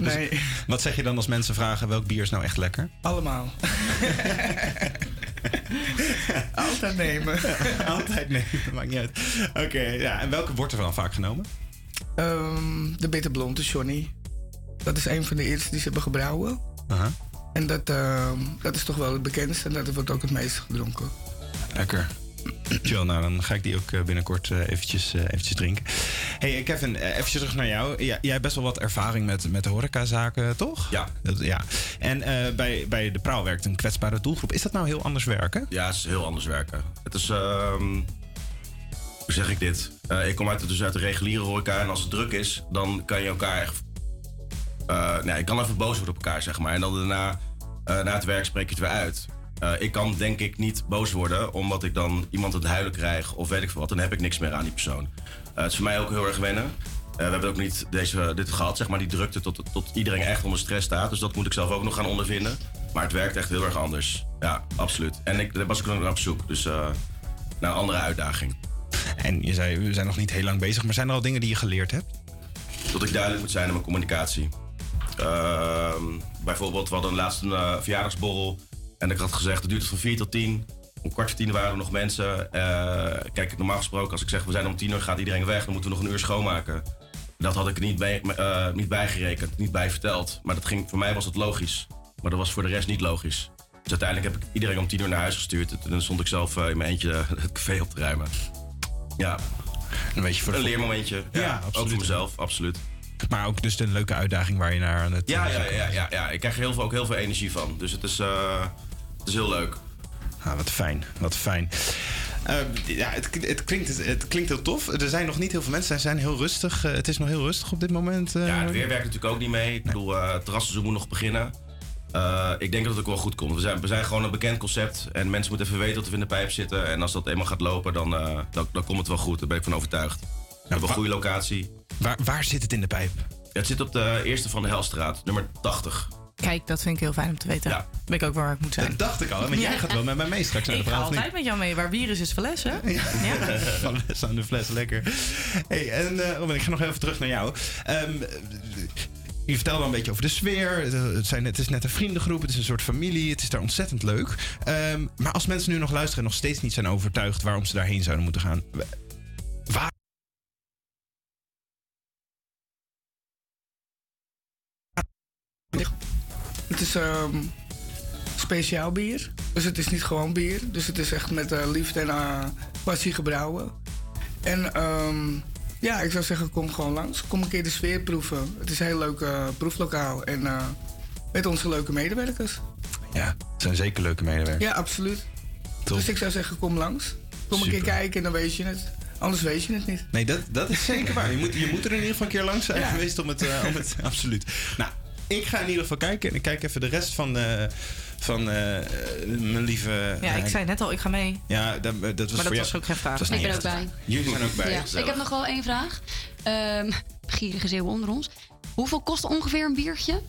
Dus nee. wat zeg je dan als mensen vragen welk bier is nou echt lekker? Allemaal. Altijd nemen. Altijd nemen, maakt niet uit. Oké, ja. En welke wordt er dan vaak genomen? Ehm, de Bitter Blonde, de Johnny. Dat is een van de eerste die ze hebben gebrouwen. Aha. En dat, ehm, dat is toch wel het bekendste en dat wordt ook het meest gedronken. Lekker. Chill, nou dan ga ik die ook eh, binnenkort eh, eventjes, eh, eventjes drinken. hey, Kevin, eventjes terug naar jou. Ja, jij hebt best wel wat ervaring met, met horecazaken, toch? Ja. Dat, ja. En bij, bij de Praal werkt een kwetsbare doelgroep. Is dat nou heel anders werken? Ja, het is heel anders werken. Het is, ehm, hoe zeg ik dit? Ik kom uit, dus uit de reguliere horeca en als het druk is, dan kan je elkaar echt... nee, je kan even boos worden op elkaar, zeg maar. En dan daarna, na het werk spreek je het weer uit. Eh, ik kan denk ik niet boos worden, omdat ik dan iemand het huilen krijg of weet ik veel wat. Dan heb ik niks meer aan die persoon. Eh, het is voor mij ook heel erg wennen. Eh, we hebben ook niet deze, dit gehad, zeg maar, die drukte tot, tot iedereen echt onder stress staat. Dus dat moet ik zelf ook nog gaan ondervinden. Maar het werkt echt heel erg anders. Ja, absoluut. En ik daar was ik ook naar op zoek. Dus naar een andere uitdaging. En je zei, we zijn nog niet heel lang bezig, maar zijn er al dingen die je geleerd hebt? Dat ik duidelijk moet zijn in mijn communicatie. Ehm, bijvoorbeeld, we hadden laatst een verjaardagsborrel. En ik had gezegd, het duurt van 4 tot 10. Om kwart voor tien waren er nog mensen. Eh, kijk, normaal gesproken, als ik zeg we zijn om 10 uur, gaat iedereen weg. Dan moeten we nog een uur schoonmaken. Dat had ik niet bij, eh, niet bijgerekend, niet bij verteld. Maar dat ging, voor mij was het logisch. Maar dat was voor de rest niet logisch. Dus uiteindelijk heb ik iedereen om 10 uur naar huis gestuurd. En dan stond ik zelf eh, in mijn eentje het café op te ruimen. Ja. Een, beetje voor een leermomentje. Ja, Ja, Ook absoluut. voor mezelf, absoluut. Maar ook dus een leuke uitdaging waar je naar aan het... Ja, ja, ja, ja, ja. ik krijg er heel veel, ook heel veel energie van. Dus het is, eh, het is heel leuk. Ah, wat fijn, wat fijn. Eh, ja, het, het, klinkt, het, klinkt heel tof. Er zijn nog niet heel veel mensen. Ze zijn heel rustig. Eh, het is nog heel rustig op dit moment. eh. Ja, het weer werkt natuurlijk ook niet mee. Ik bedoel, eh, het terrasseizoen moet nog beginnen. Eh, ik denk dat het ook wel goed komt. We zijn, we zijn gewoon een bekend concept. En mensen moeten even weten dat we in de pijp zitten. En als dat eenmaal gaat lopen, dan, eh, dan, dan komt het wel goed. Daar ben ik van overtuigd. We hebben een goede locatie. Waar, waar zit het in de pijp? het zit op de eerste van de Helstraat, nummer 80. Kijk, dat vind ik heel fijn om te weten. Ja. Ben ik ook waar ik moet zijn. Dat dacht ik al, want jij gaat wel met mij mee straks naar de Ik ga altijd met jou mee. Waar bier is, is fles, hè? Ja. Van les aan de fles, lekker. Hey, en Robin, ik ga nog even terug naar jou. Ehm, je vertelde al een beetje over de sfeer. Het, zijn, het is net een vriendengroep, het is een soort familie. Het is daar ontzettend leuk. Ehm, maar als mensen nu nog luisteren en nog steeds niet zijn overtuigd waarom ze daarheen zouden moeten gaan. wa- Waar Het is ehm, speciaal bier. Dus het is niet gewoon bier. Dus het is echt met eh, liefde en eh, passie gebrouwen. En ehm, ja, ik zou zeggen, kom gewoon langs. Kom een keer de sfeer proeven. Het is een heel leuk eh, proeflokaal. En met onze leuke medewerkers. Ja, het zijn zeker leuke medewerkers. Ja, absoluut. Top. Dus ik zou zeggen, kom langs. Kom een keer kijken en dan weet je het. Anders weet je het niet. Nee, dat, dat is zeker waar. Je moet, je moet er in ieder geval een keer langs zijn Ja. geweest om het, om het... Absoluut. Nou, ik ga in ieder geval kijken. En ik kijk even de rest van, eh, van eh, mijn lieve... Ja, ik eh, zei net al, ik ga mee. Ja, dat, dat was dat voor jou. was ook geen vraag. Dat Ik ben ook bij. Jullie zijn ook bij. Ja. Ik heb nog wel één vraag. Ehm gierige zeeuwen onder ons. Hoeveel kost ongeveer een biertje?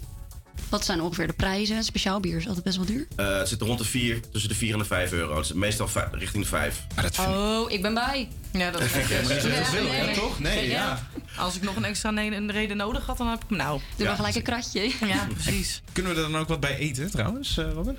Wat zijn ongeveer de prijzen? Speciaal bier is altijd best wel duur. Eh, het zit rond de 4, tussen de 4 en de 5 euro. Het is meestal richting de 5. Oh, ik ben bij. Ja, dat is Ja, veel, hè, toch? Nee, ja. Als ik nog een extra een reden nodig had, dan heb ik hem nou. Doe maar gelijk een kratje. Ja, precies. Kunnen we er dan ook wat bij eten trouwens, eh, Robin?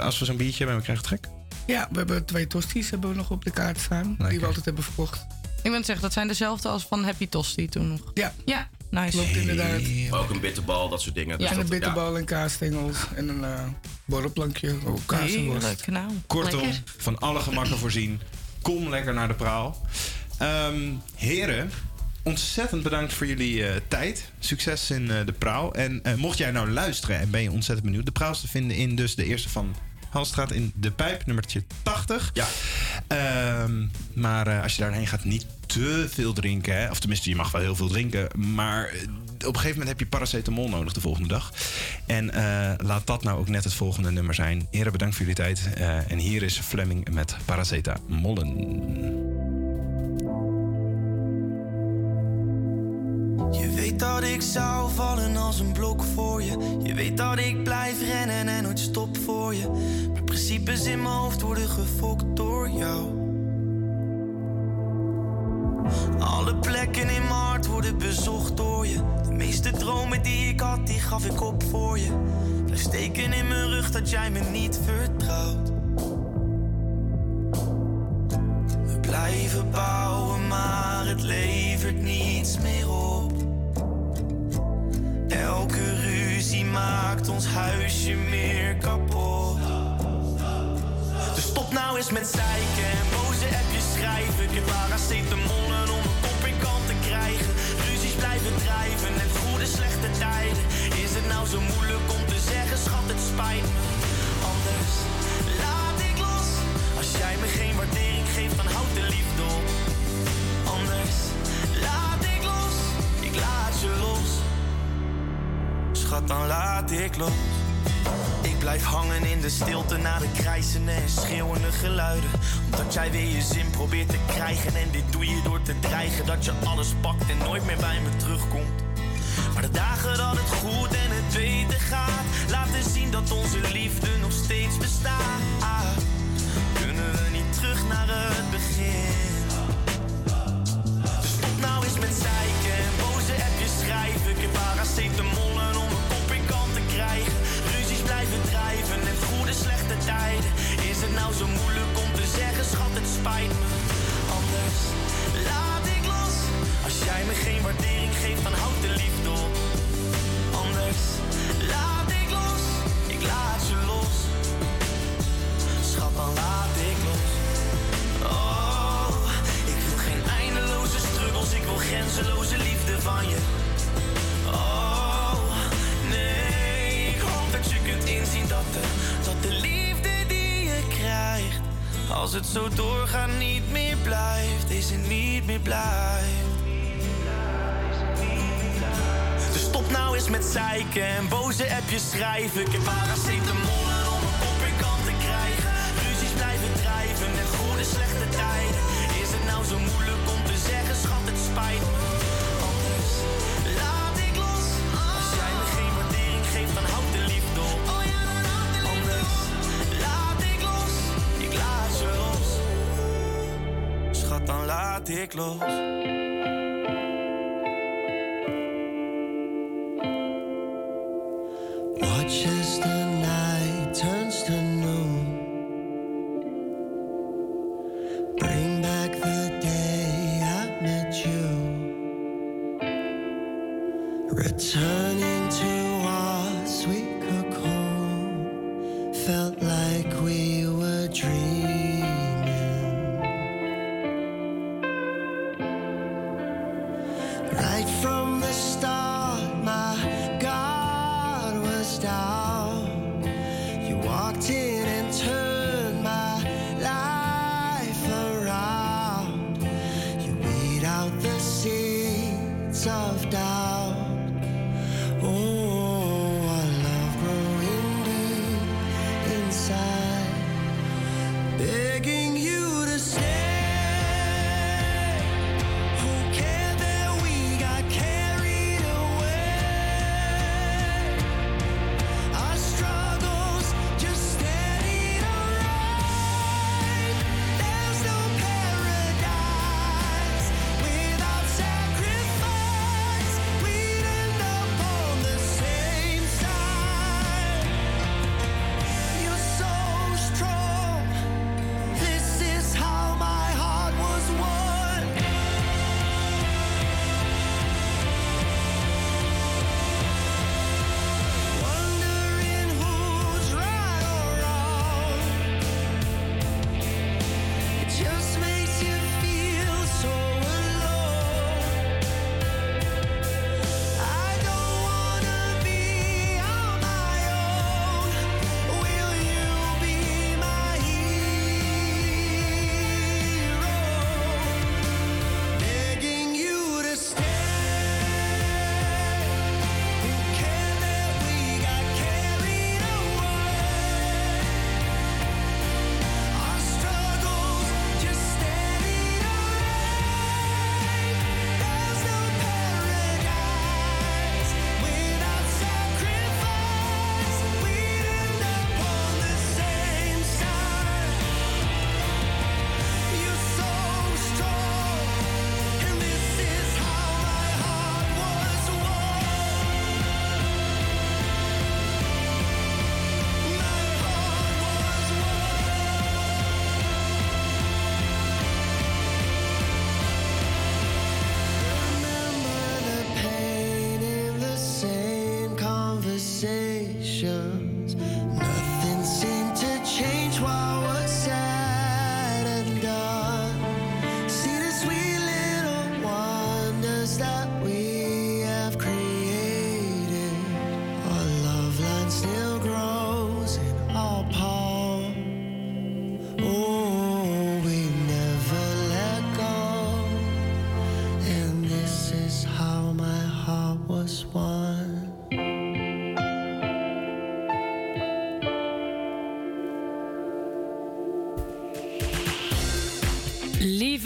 Als we zo'n biertje hebben, krijgen we het gek. Ja, we hebben twee tosties hebben we nog op de kaart staan. Die we altijd hebben verkocht. Ik ben zeggen, dat zijn dezelfde als van Happy Tosti toen nog. Ja. Ja, nice. Klopt inderdaad. Maar ook een bitterbal, dat soort dingen. Ja, Dus en dat- een bitterbal en kaasstengels en een eh borrelplankje. Oh, kaas en worst. Nou. Kortom, Lekker. van alle gemakken voorzien. Kom lekker naar de praal. Ehm, heren, ontzettend bedankt voor jullie eh, tijd. Succes in eh, de praal. En eh, mocht jij nou luisteren en ben je ontzettend benieuwd... de praal is te vinden in dus de eerste van Halstraat in De Pijp, nummertje 80. Ja. Ehm, maar eh, als je daarheen gaat, niet te veel drinken. Hè? Of tenminste, je mag wel heel veel drinken. Maar eh, op een gegeven moment heb je paracetamol nodig de volgende dag. En eh, laat dat nou ook net het volgende nummer zijn. Heren, bedankt voor jullie tijd. En hier is Fleming met paracetamollen. Dat ik zou vallen als een blok voor je. Je weet dat ik blijf rennen en nooit stop voor je. Maar principes in mijn hoofd worden gefokt door jou. Alle plekken in mijn hart worden bezocht door je. De meeste dromen die ik had, die gaf ik op voor je. Blijf steken in mijn rug dat jij me niet vertrouwt. We blijven bouwen, maar het levert niets meer op. Elke ruzie maakt ons huisje meer kapot. Dus stop nou eens met zeiken en boze appjes schrijven. Ik heb paracetamolen om een kop in kant te krijgen. Ruzies blijven drijven, net goede slechte tijden. Is het nou zo moeilijk om te zeggen, schat, het spijt me. Schat, dan laat ik los. Ik blijf hangen in de stilte na de krijzende en schreeuwende geluiden. Omdat jij weer je zin probeert te krijgen. En dit doe je door te dreigen dat je alles pakt en nooit meer bij me terugkomt. Maar de dagen dat het goed en het beter gaat, laten zien dat onze liefde nog steeds bestaat. Kunnen we niet terug naar het begin? Dus stop nou eens met zeiken en boze appjes schrijven. Ik heb paracetamolen om Is het nou zo moeilijk om te zeggen, schat, het spijt me. Anders laat ik los. Als jij me geen waardering geeft, dan houd de liefde op. Anders laat ik los, ik laat je los. Schat, dan laat ik los. Oh, ik wil geen eindeloze struggles, ik wil grenzeloze liefde van je. Oh, nee, ik hoop dat je kunt inzien dat de, dat de liefde als het zo doorgaat, niet meer blijft. Deze niet meer blijft. Dus stop nou eens met zeiken en boze appjes schrijven. Ik heb paracetamolen om een kop kant te krijgen. Ruzies blijven drijven en goede slechte tijden. Is het nou zo moeilijk om te zeggen, schat, het spijt me. Dan laat ik los.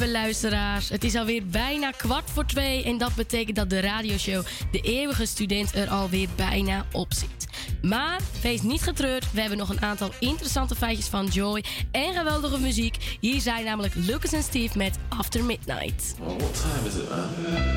luisteraars. Het is alweer bijna kwart voor twee en dat betekent dat de radioshow De Eeuwige Student er alweer bijna op zit. Maar feest niet getreurd, we hebben nog een aantal interessante feitjes van Joy en geweldige muziek. Hier zijn namelijk Lucas en Steve met After Midnight. Well, what time is?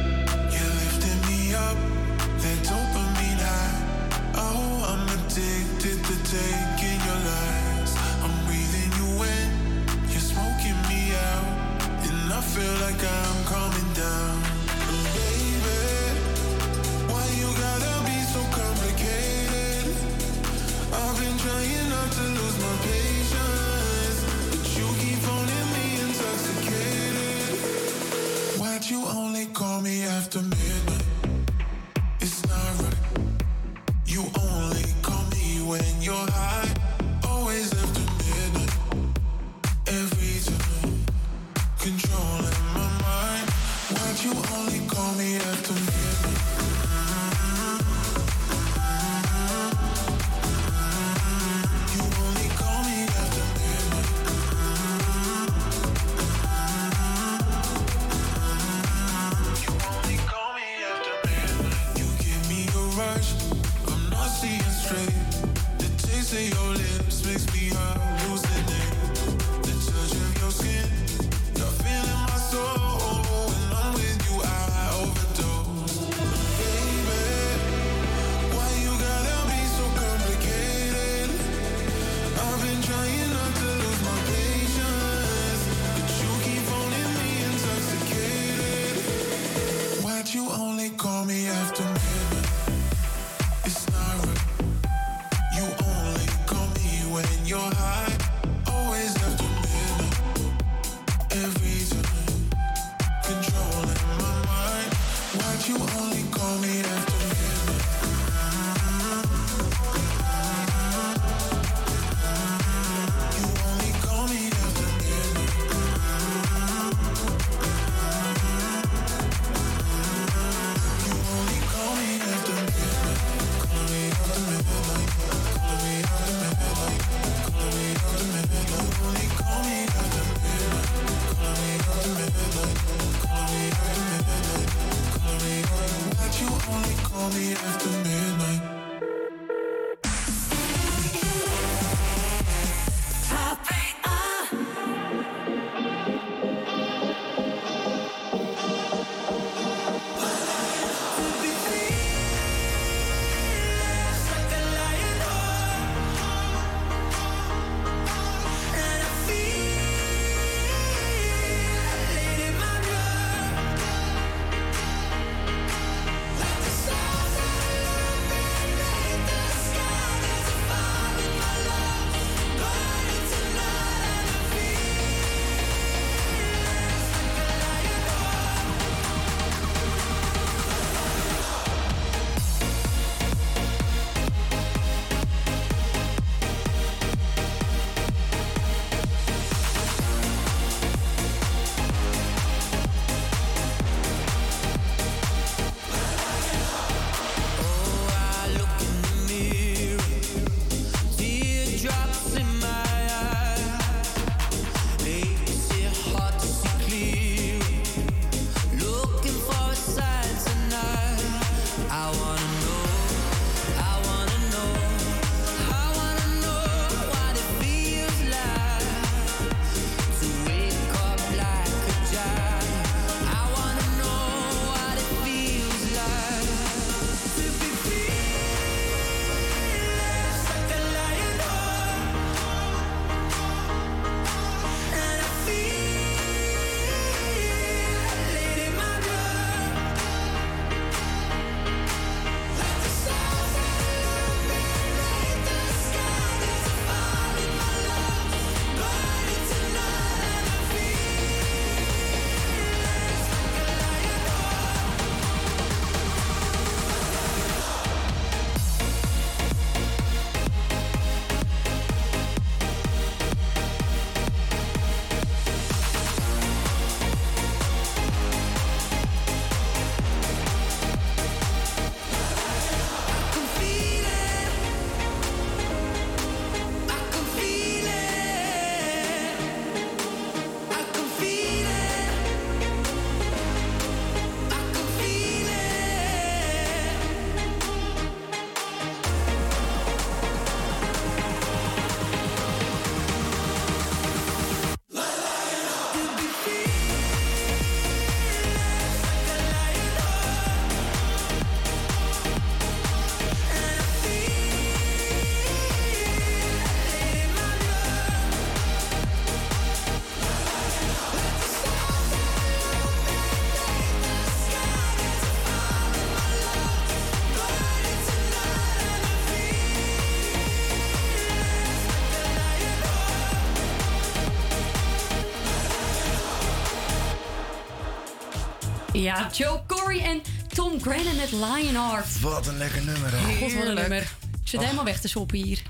Ja, Joe Corey en Tom Grennan met Lionheart. Wat een lekker nummer, hè? God, wat een Heerlijk. nummer. Ik zit helemaal weg te soppen hier.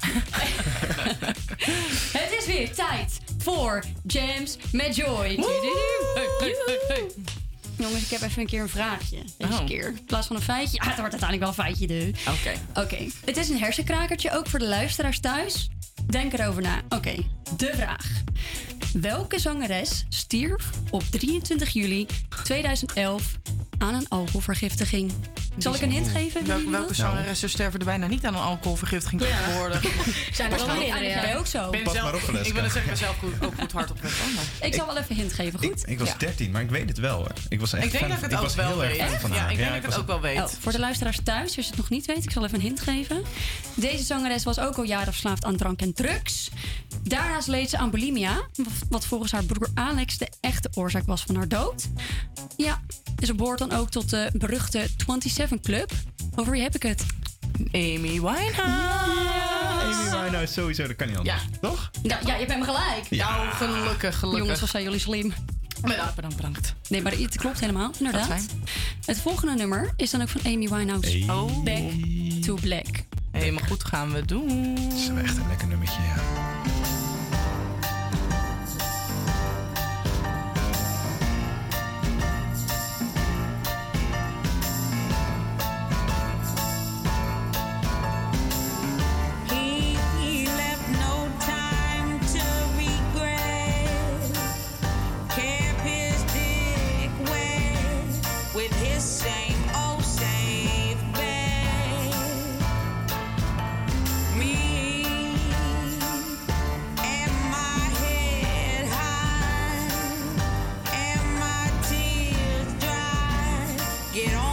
Het is weer tijd voor Jams met Joy. Jongens, ik heb even een keer een vraagje. Deze Oh. keer. In plaats van een feitje. Ah, het wordt uiteindelijk wel een feitje, dus. Oké. Oké. Het is een hersenkrakertje ook voor de luisteraars thuis. Denk erover na. Oké, de vraag. Welke zangeres stierf op 23 juli 2011 aan een alcoholvergiftiging? Zal ik een hint geven? Welke wil? zangeressen sterven er bijna niet aan een alcoholvergiftiging tegenwoordig? Zijn er wel meer? Ja, ben je ook zo? Ben Pas zelf- maar op. Ik wil het zeggen, ik ben zelf goed, ook goed hard op weg. Ik zal wel even een hint geven, goed? Ik was Ja. 13, maar ik weet het wel. Hoor. Ik was echt Ik denk fan dat ik het ook wel weet. Ja, ik denk dat ik was het ook wel weet. Oh, voor de luisteraars thuis, als je het nog niet weet, ik zal even een hint geven. Deze zangeres was ook al jaren verslaafd aan drank en drugs. Daarnaast leed ze aan bulimia, wat volgens haar broer Alex de echte oorzaak was van haar dood. Ja, ze behoort dan ook tot de beruchte 27 Club. Over wie heb ik het? Amy Winehouse. Amy Winehouse sowieso, dat kan niet anders. Toch? Ja, ja, je bent me gelijk. Ja. Nou, gelukkig, gelukkig. Jongens, wat zijn jullie slim. Bedankt, bedankt, bedankt. Nee, maar het klopt helemaal, inderdaad. Het volgende nummer is dan ook van Amy Winehouse. Oh. Back to Black. Helemaal goed gaan we doen. Dat is wel echt een lekker nummertje, ja. get on.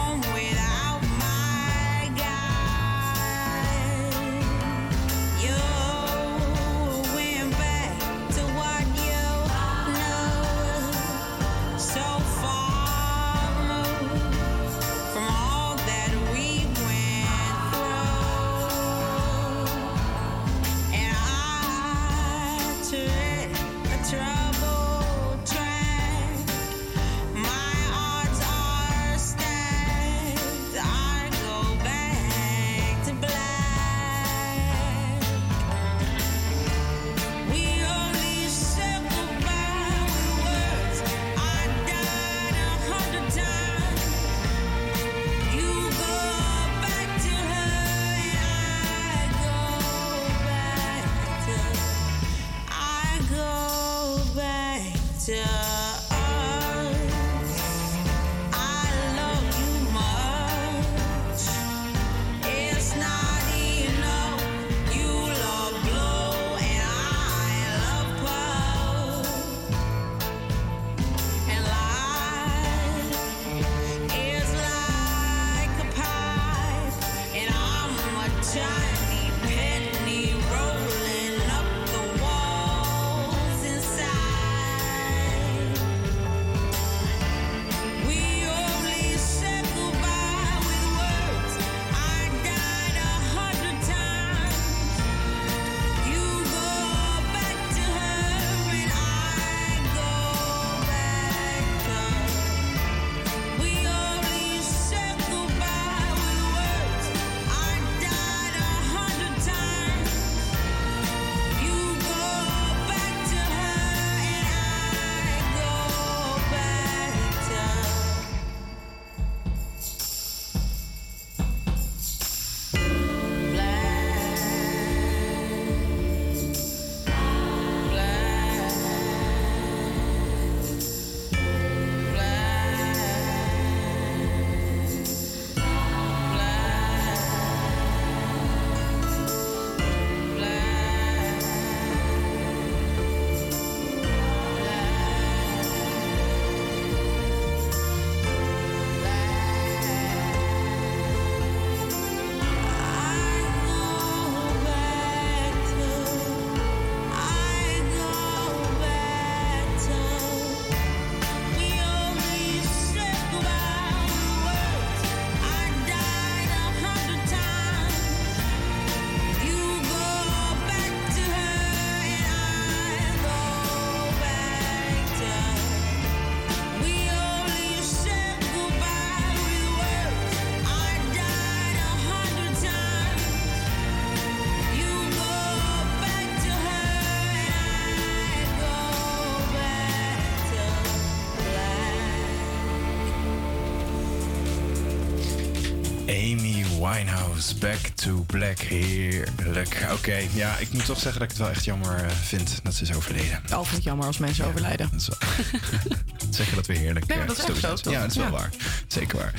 Back to Black. Heerlijk. Oké, ja, ik moet toch zeggen dat ik het wel echt jammer eh, vind dat ze is overleden. Altijd jammer als mensen overlijden. Dat is wel... Zeggen dat we heerlijk. Nee, dat is echt zo, toch? Ja, dat is wel Ja. waar. Zeker waar.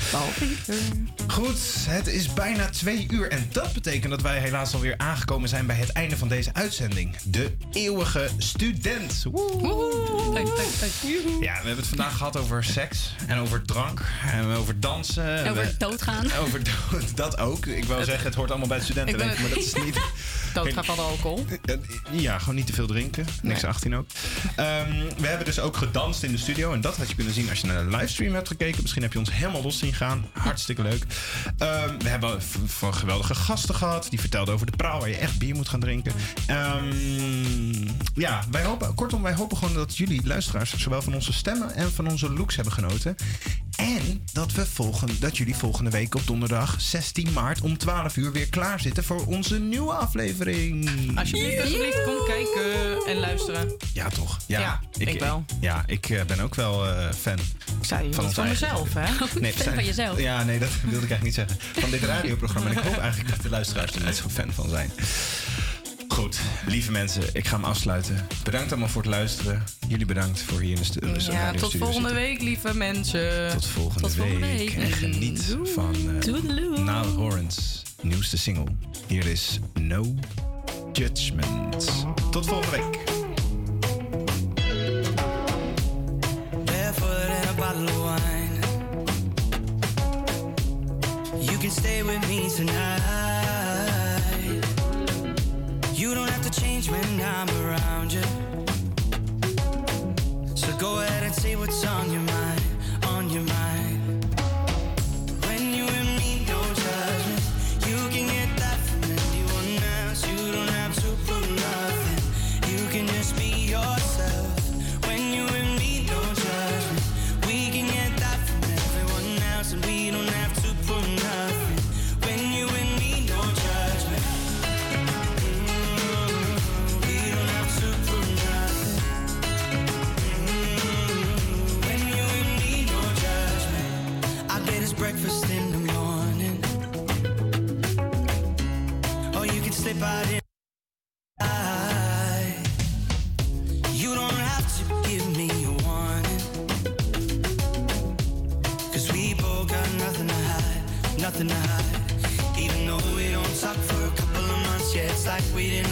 Goed, het is bijna twee uur en dat betekent dat wij helaas alweer aangekomen zijn bij het einde van deze uitzending. De eeuwige student. Woe! Ja, we hebben het vandaag gehad over seks en over drank en over dansen. Over We- doodgaan. Over dood, dat ook. Ik wou zeggen, het hoort allemaal bij het studentenleven, maar dat is niet... Doodgaan van de alcohol. Ja, gewoon niet te veel drinken. Niks 18 ook. Ehm, we hebben dus ook gedanst in de studio. En dat had je kunnen zien als je naar de livestream hebt gekeken. Misschien heb je ons helemaal los zien gaan. Hartstikke leuk. Ehm, we hebben van geweldige gasten gehad. Die vertelden over de praal waar je echt bier moet gaan drinken. Ehm, ja, wij hopen, kortom, wij hopen gewoon dat jullie luisteraars zowel van onze stemmen en van onze looks hebben genoten. En dat, we volgen, dat jullie volgende week op donderdag 16 maart om 12 uur weer klaar zitten voor onze nieuwe aflevering. Alsjeblieft, alsjeblieft, kom kijken en luisteren. Ja, toch? Ja, Ja, ik wel. Ja, ik eh, ben ook wel eh, fan. zei je van ons van mezelf, hè? Nee, Fan zijn- van jezelf. Ja, nee, dat wilde ik eigenlijk niet zeggen. Van dit radioprogramma. En ik hoop eigenlijk dat de luisteraars er net zo fan van zijn. Goed, lieve mensen, ik ga hem afsluiten. Bedankt allemaal voor het luisteren. Jullie bedankt voor hier in de, stu- in de Ja, tot volgende zitten. week, lieve mensen. Tot volgende, Tot volgende week. week. En geniet van uh, Nile Horan's nieuwste single. Hier is No Judgment. Tot volgende week. You can stay with me tonight. You don't have to change when I'm around you. So go ahead and say what's on your mind, on your mind. Like we didn't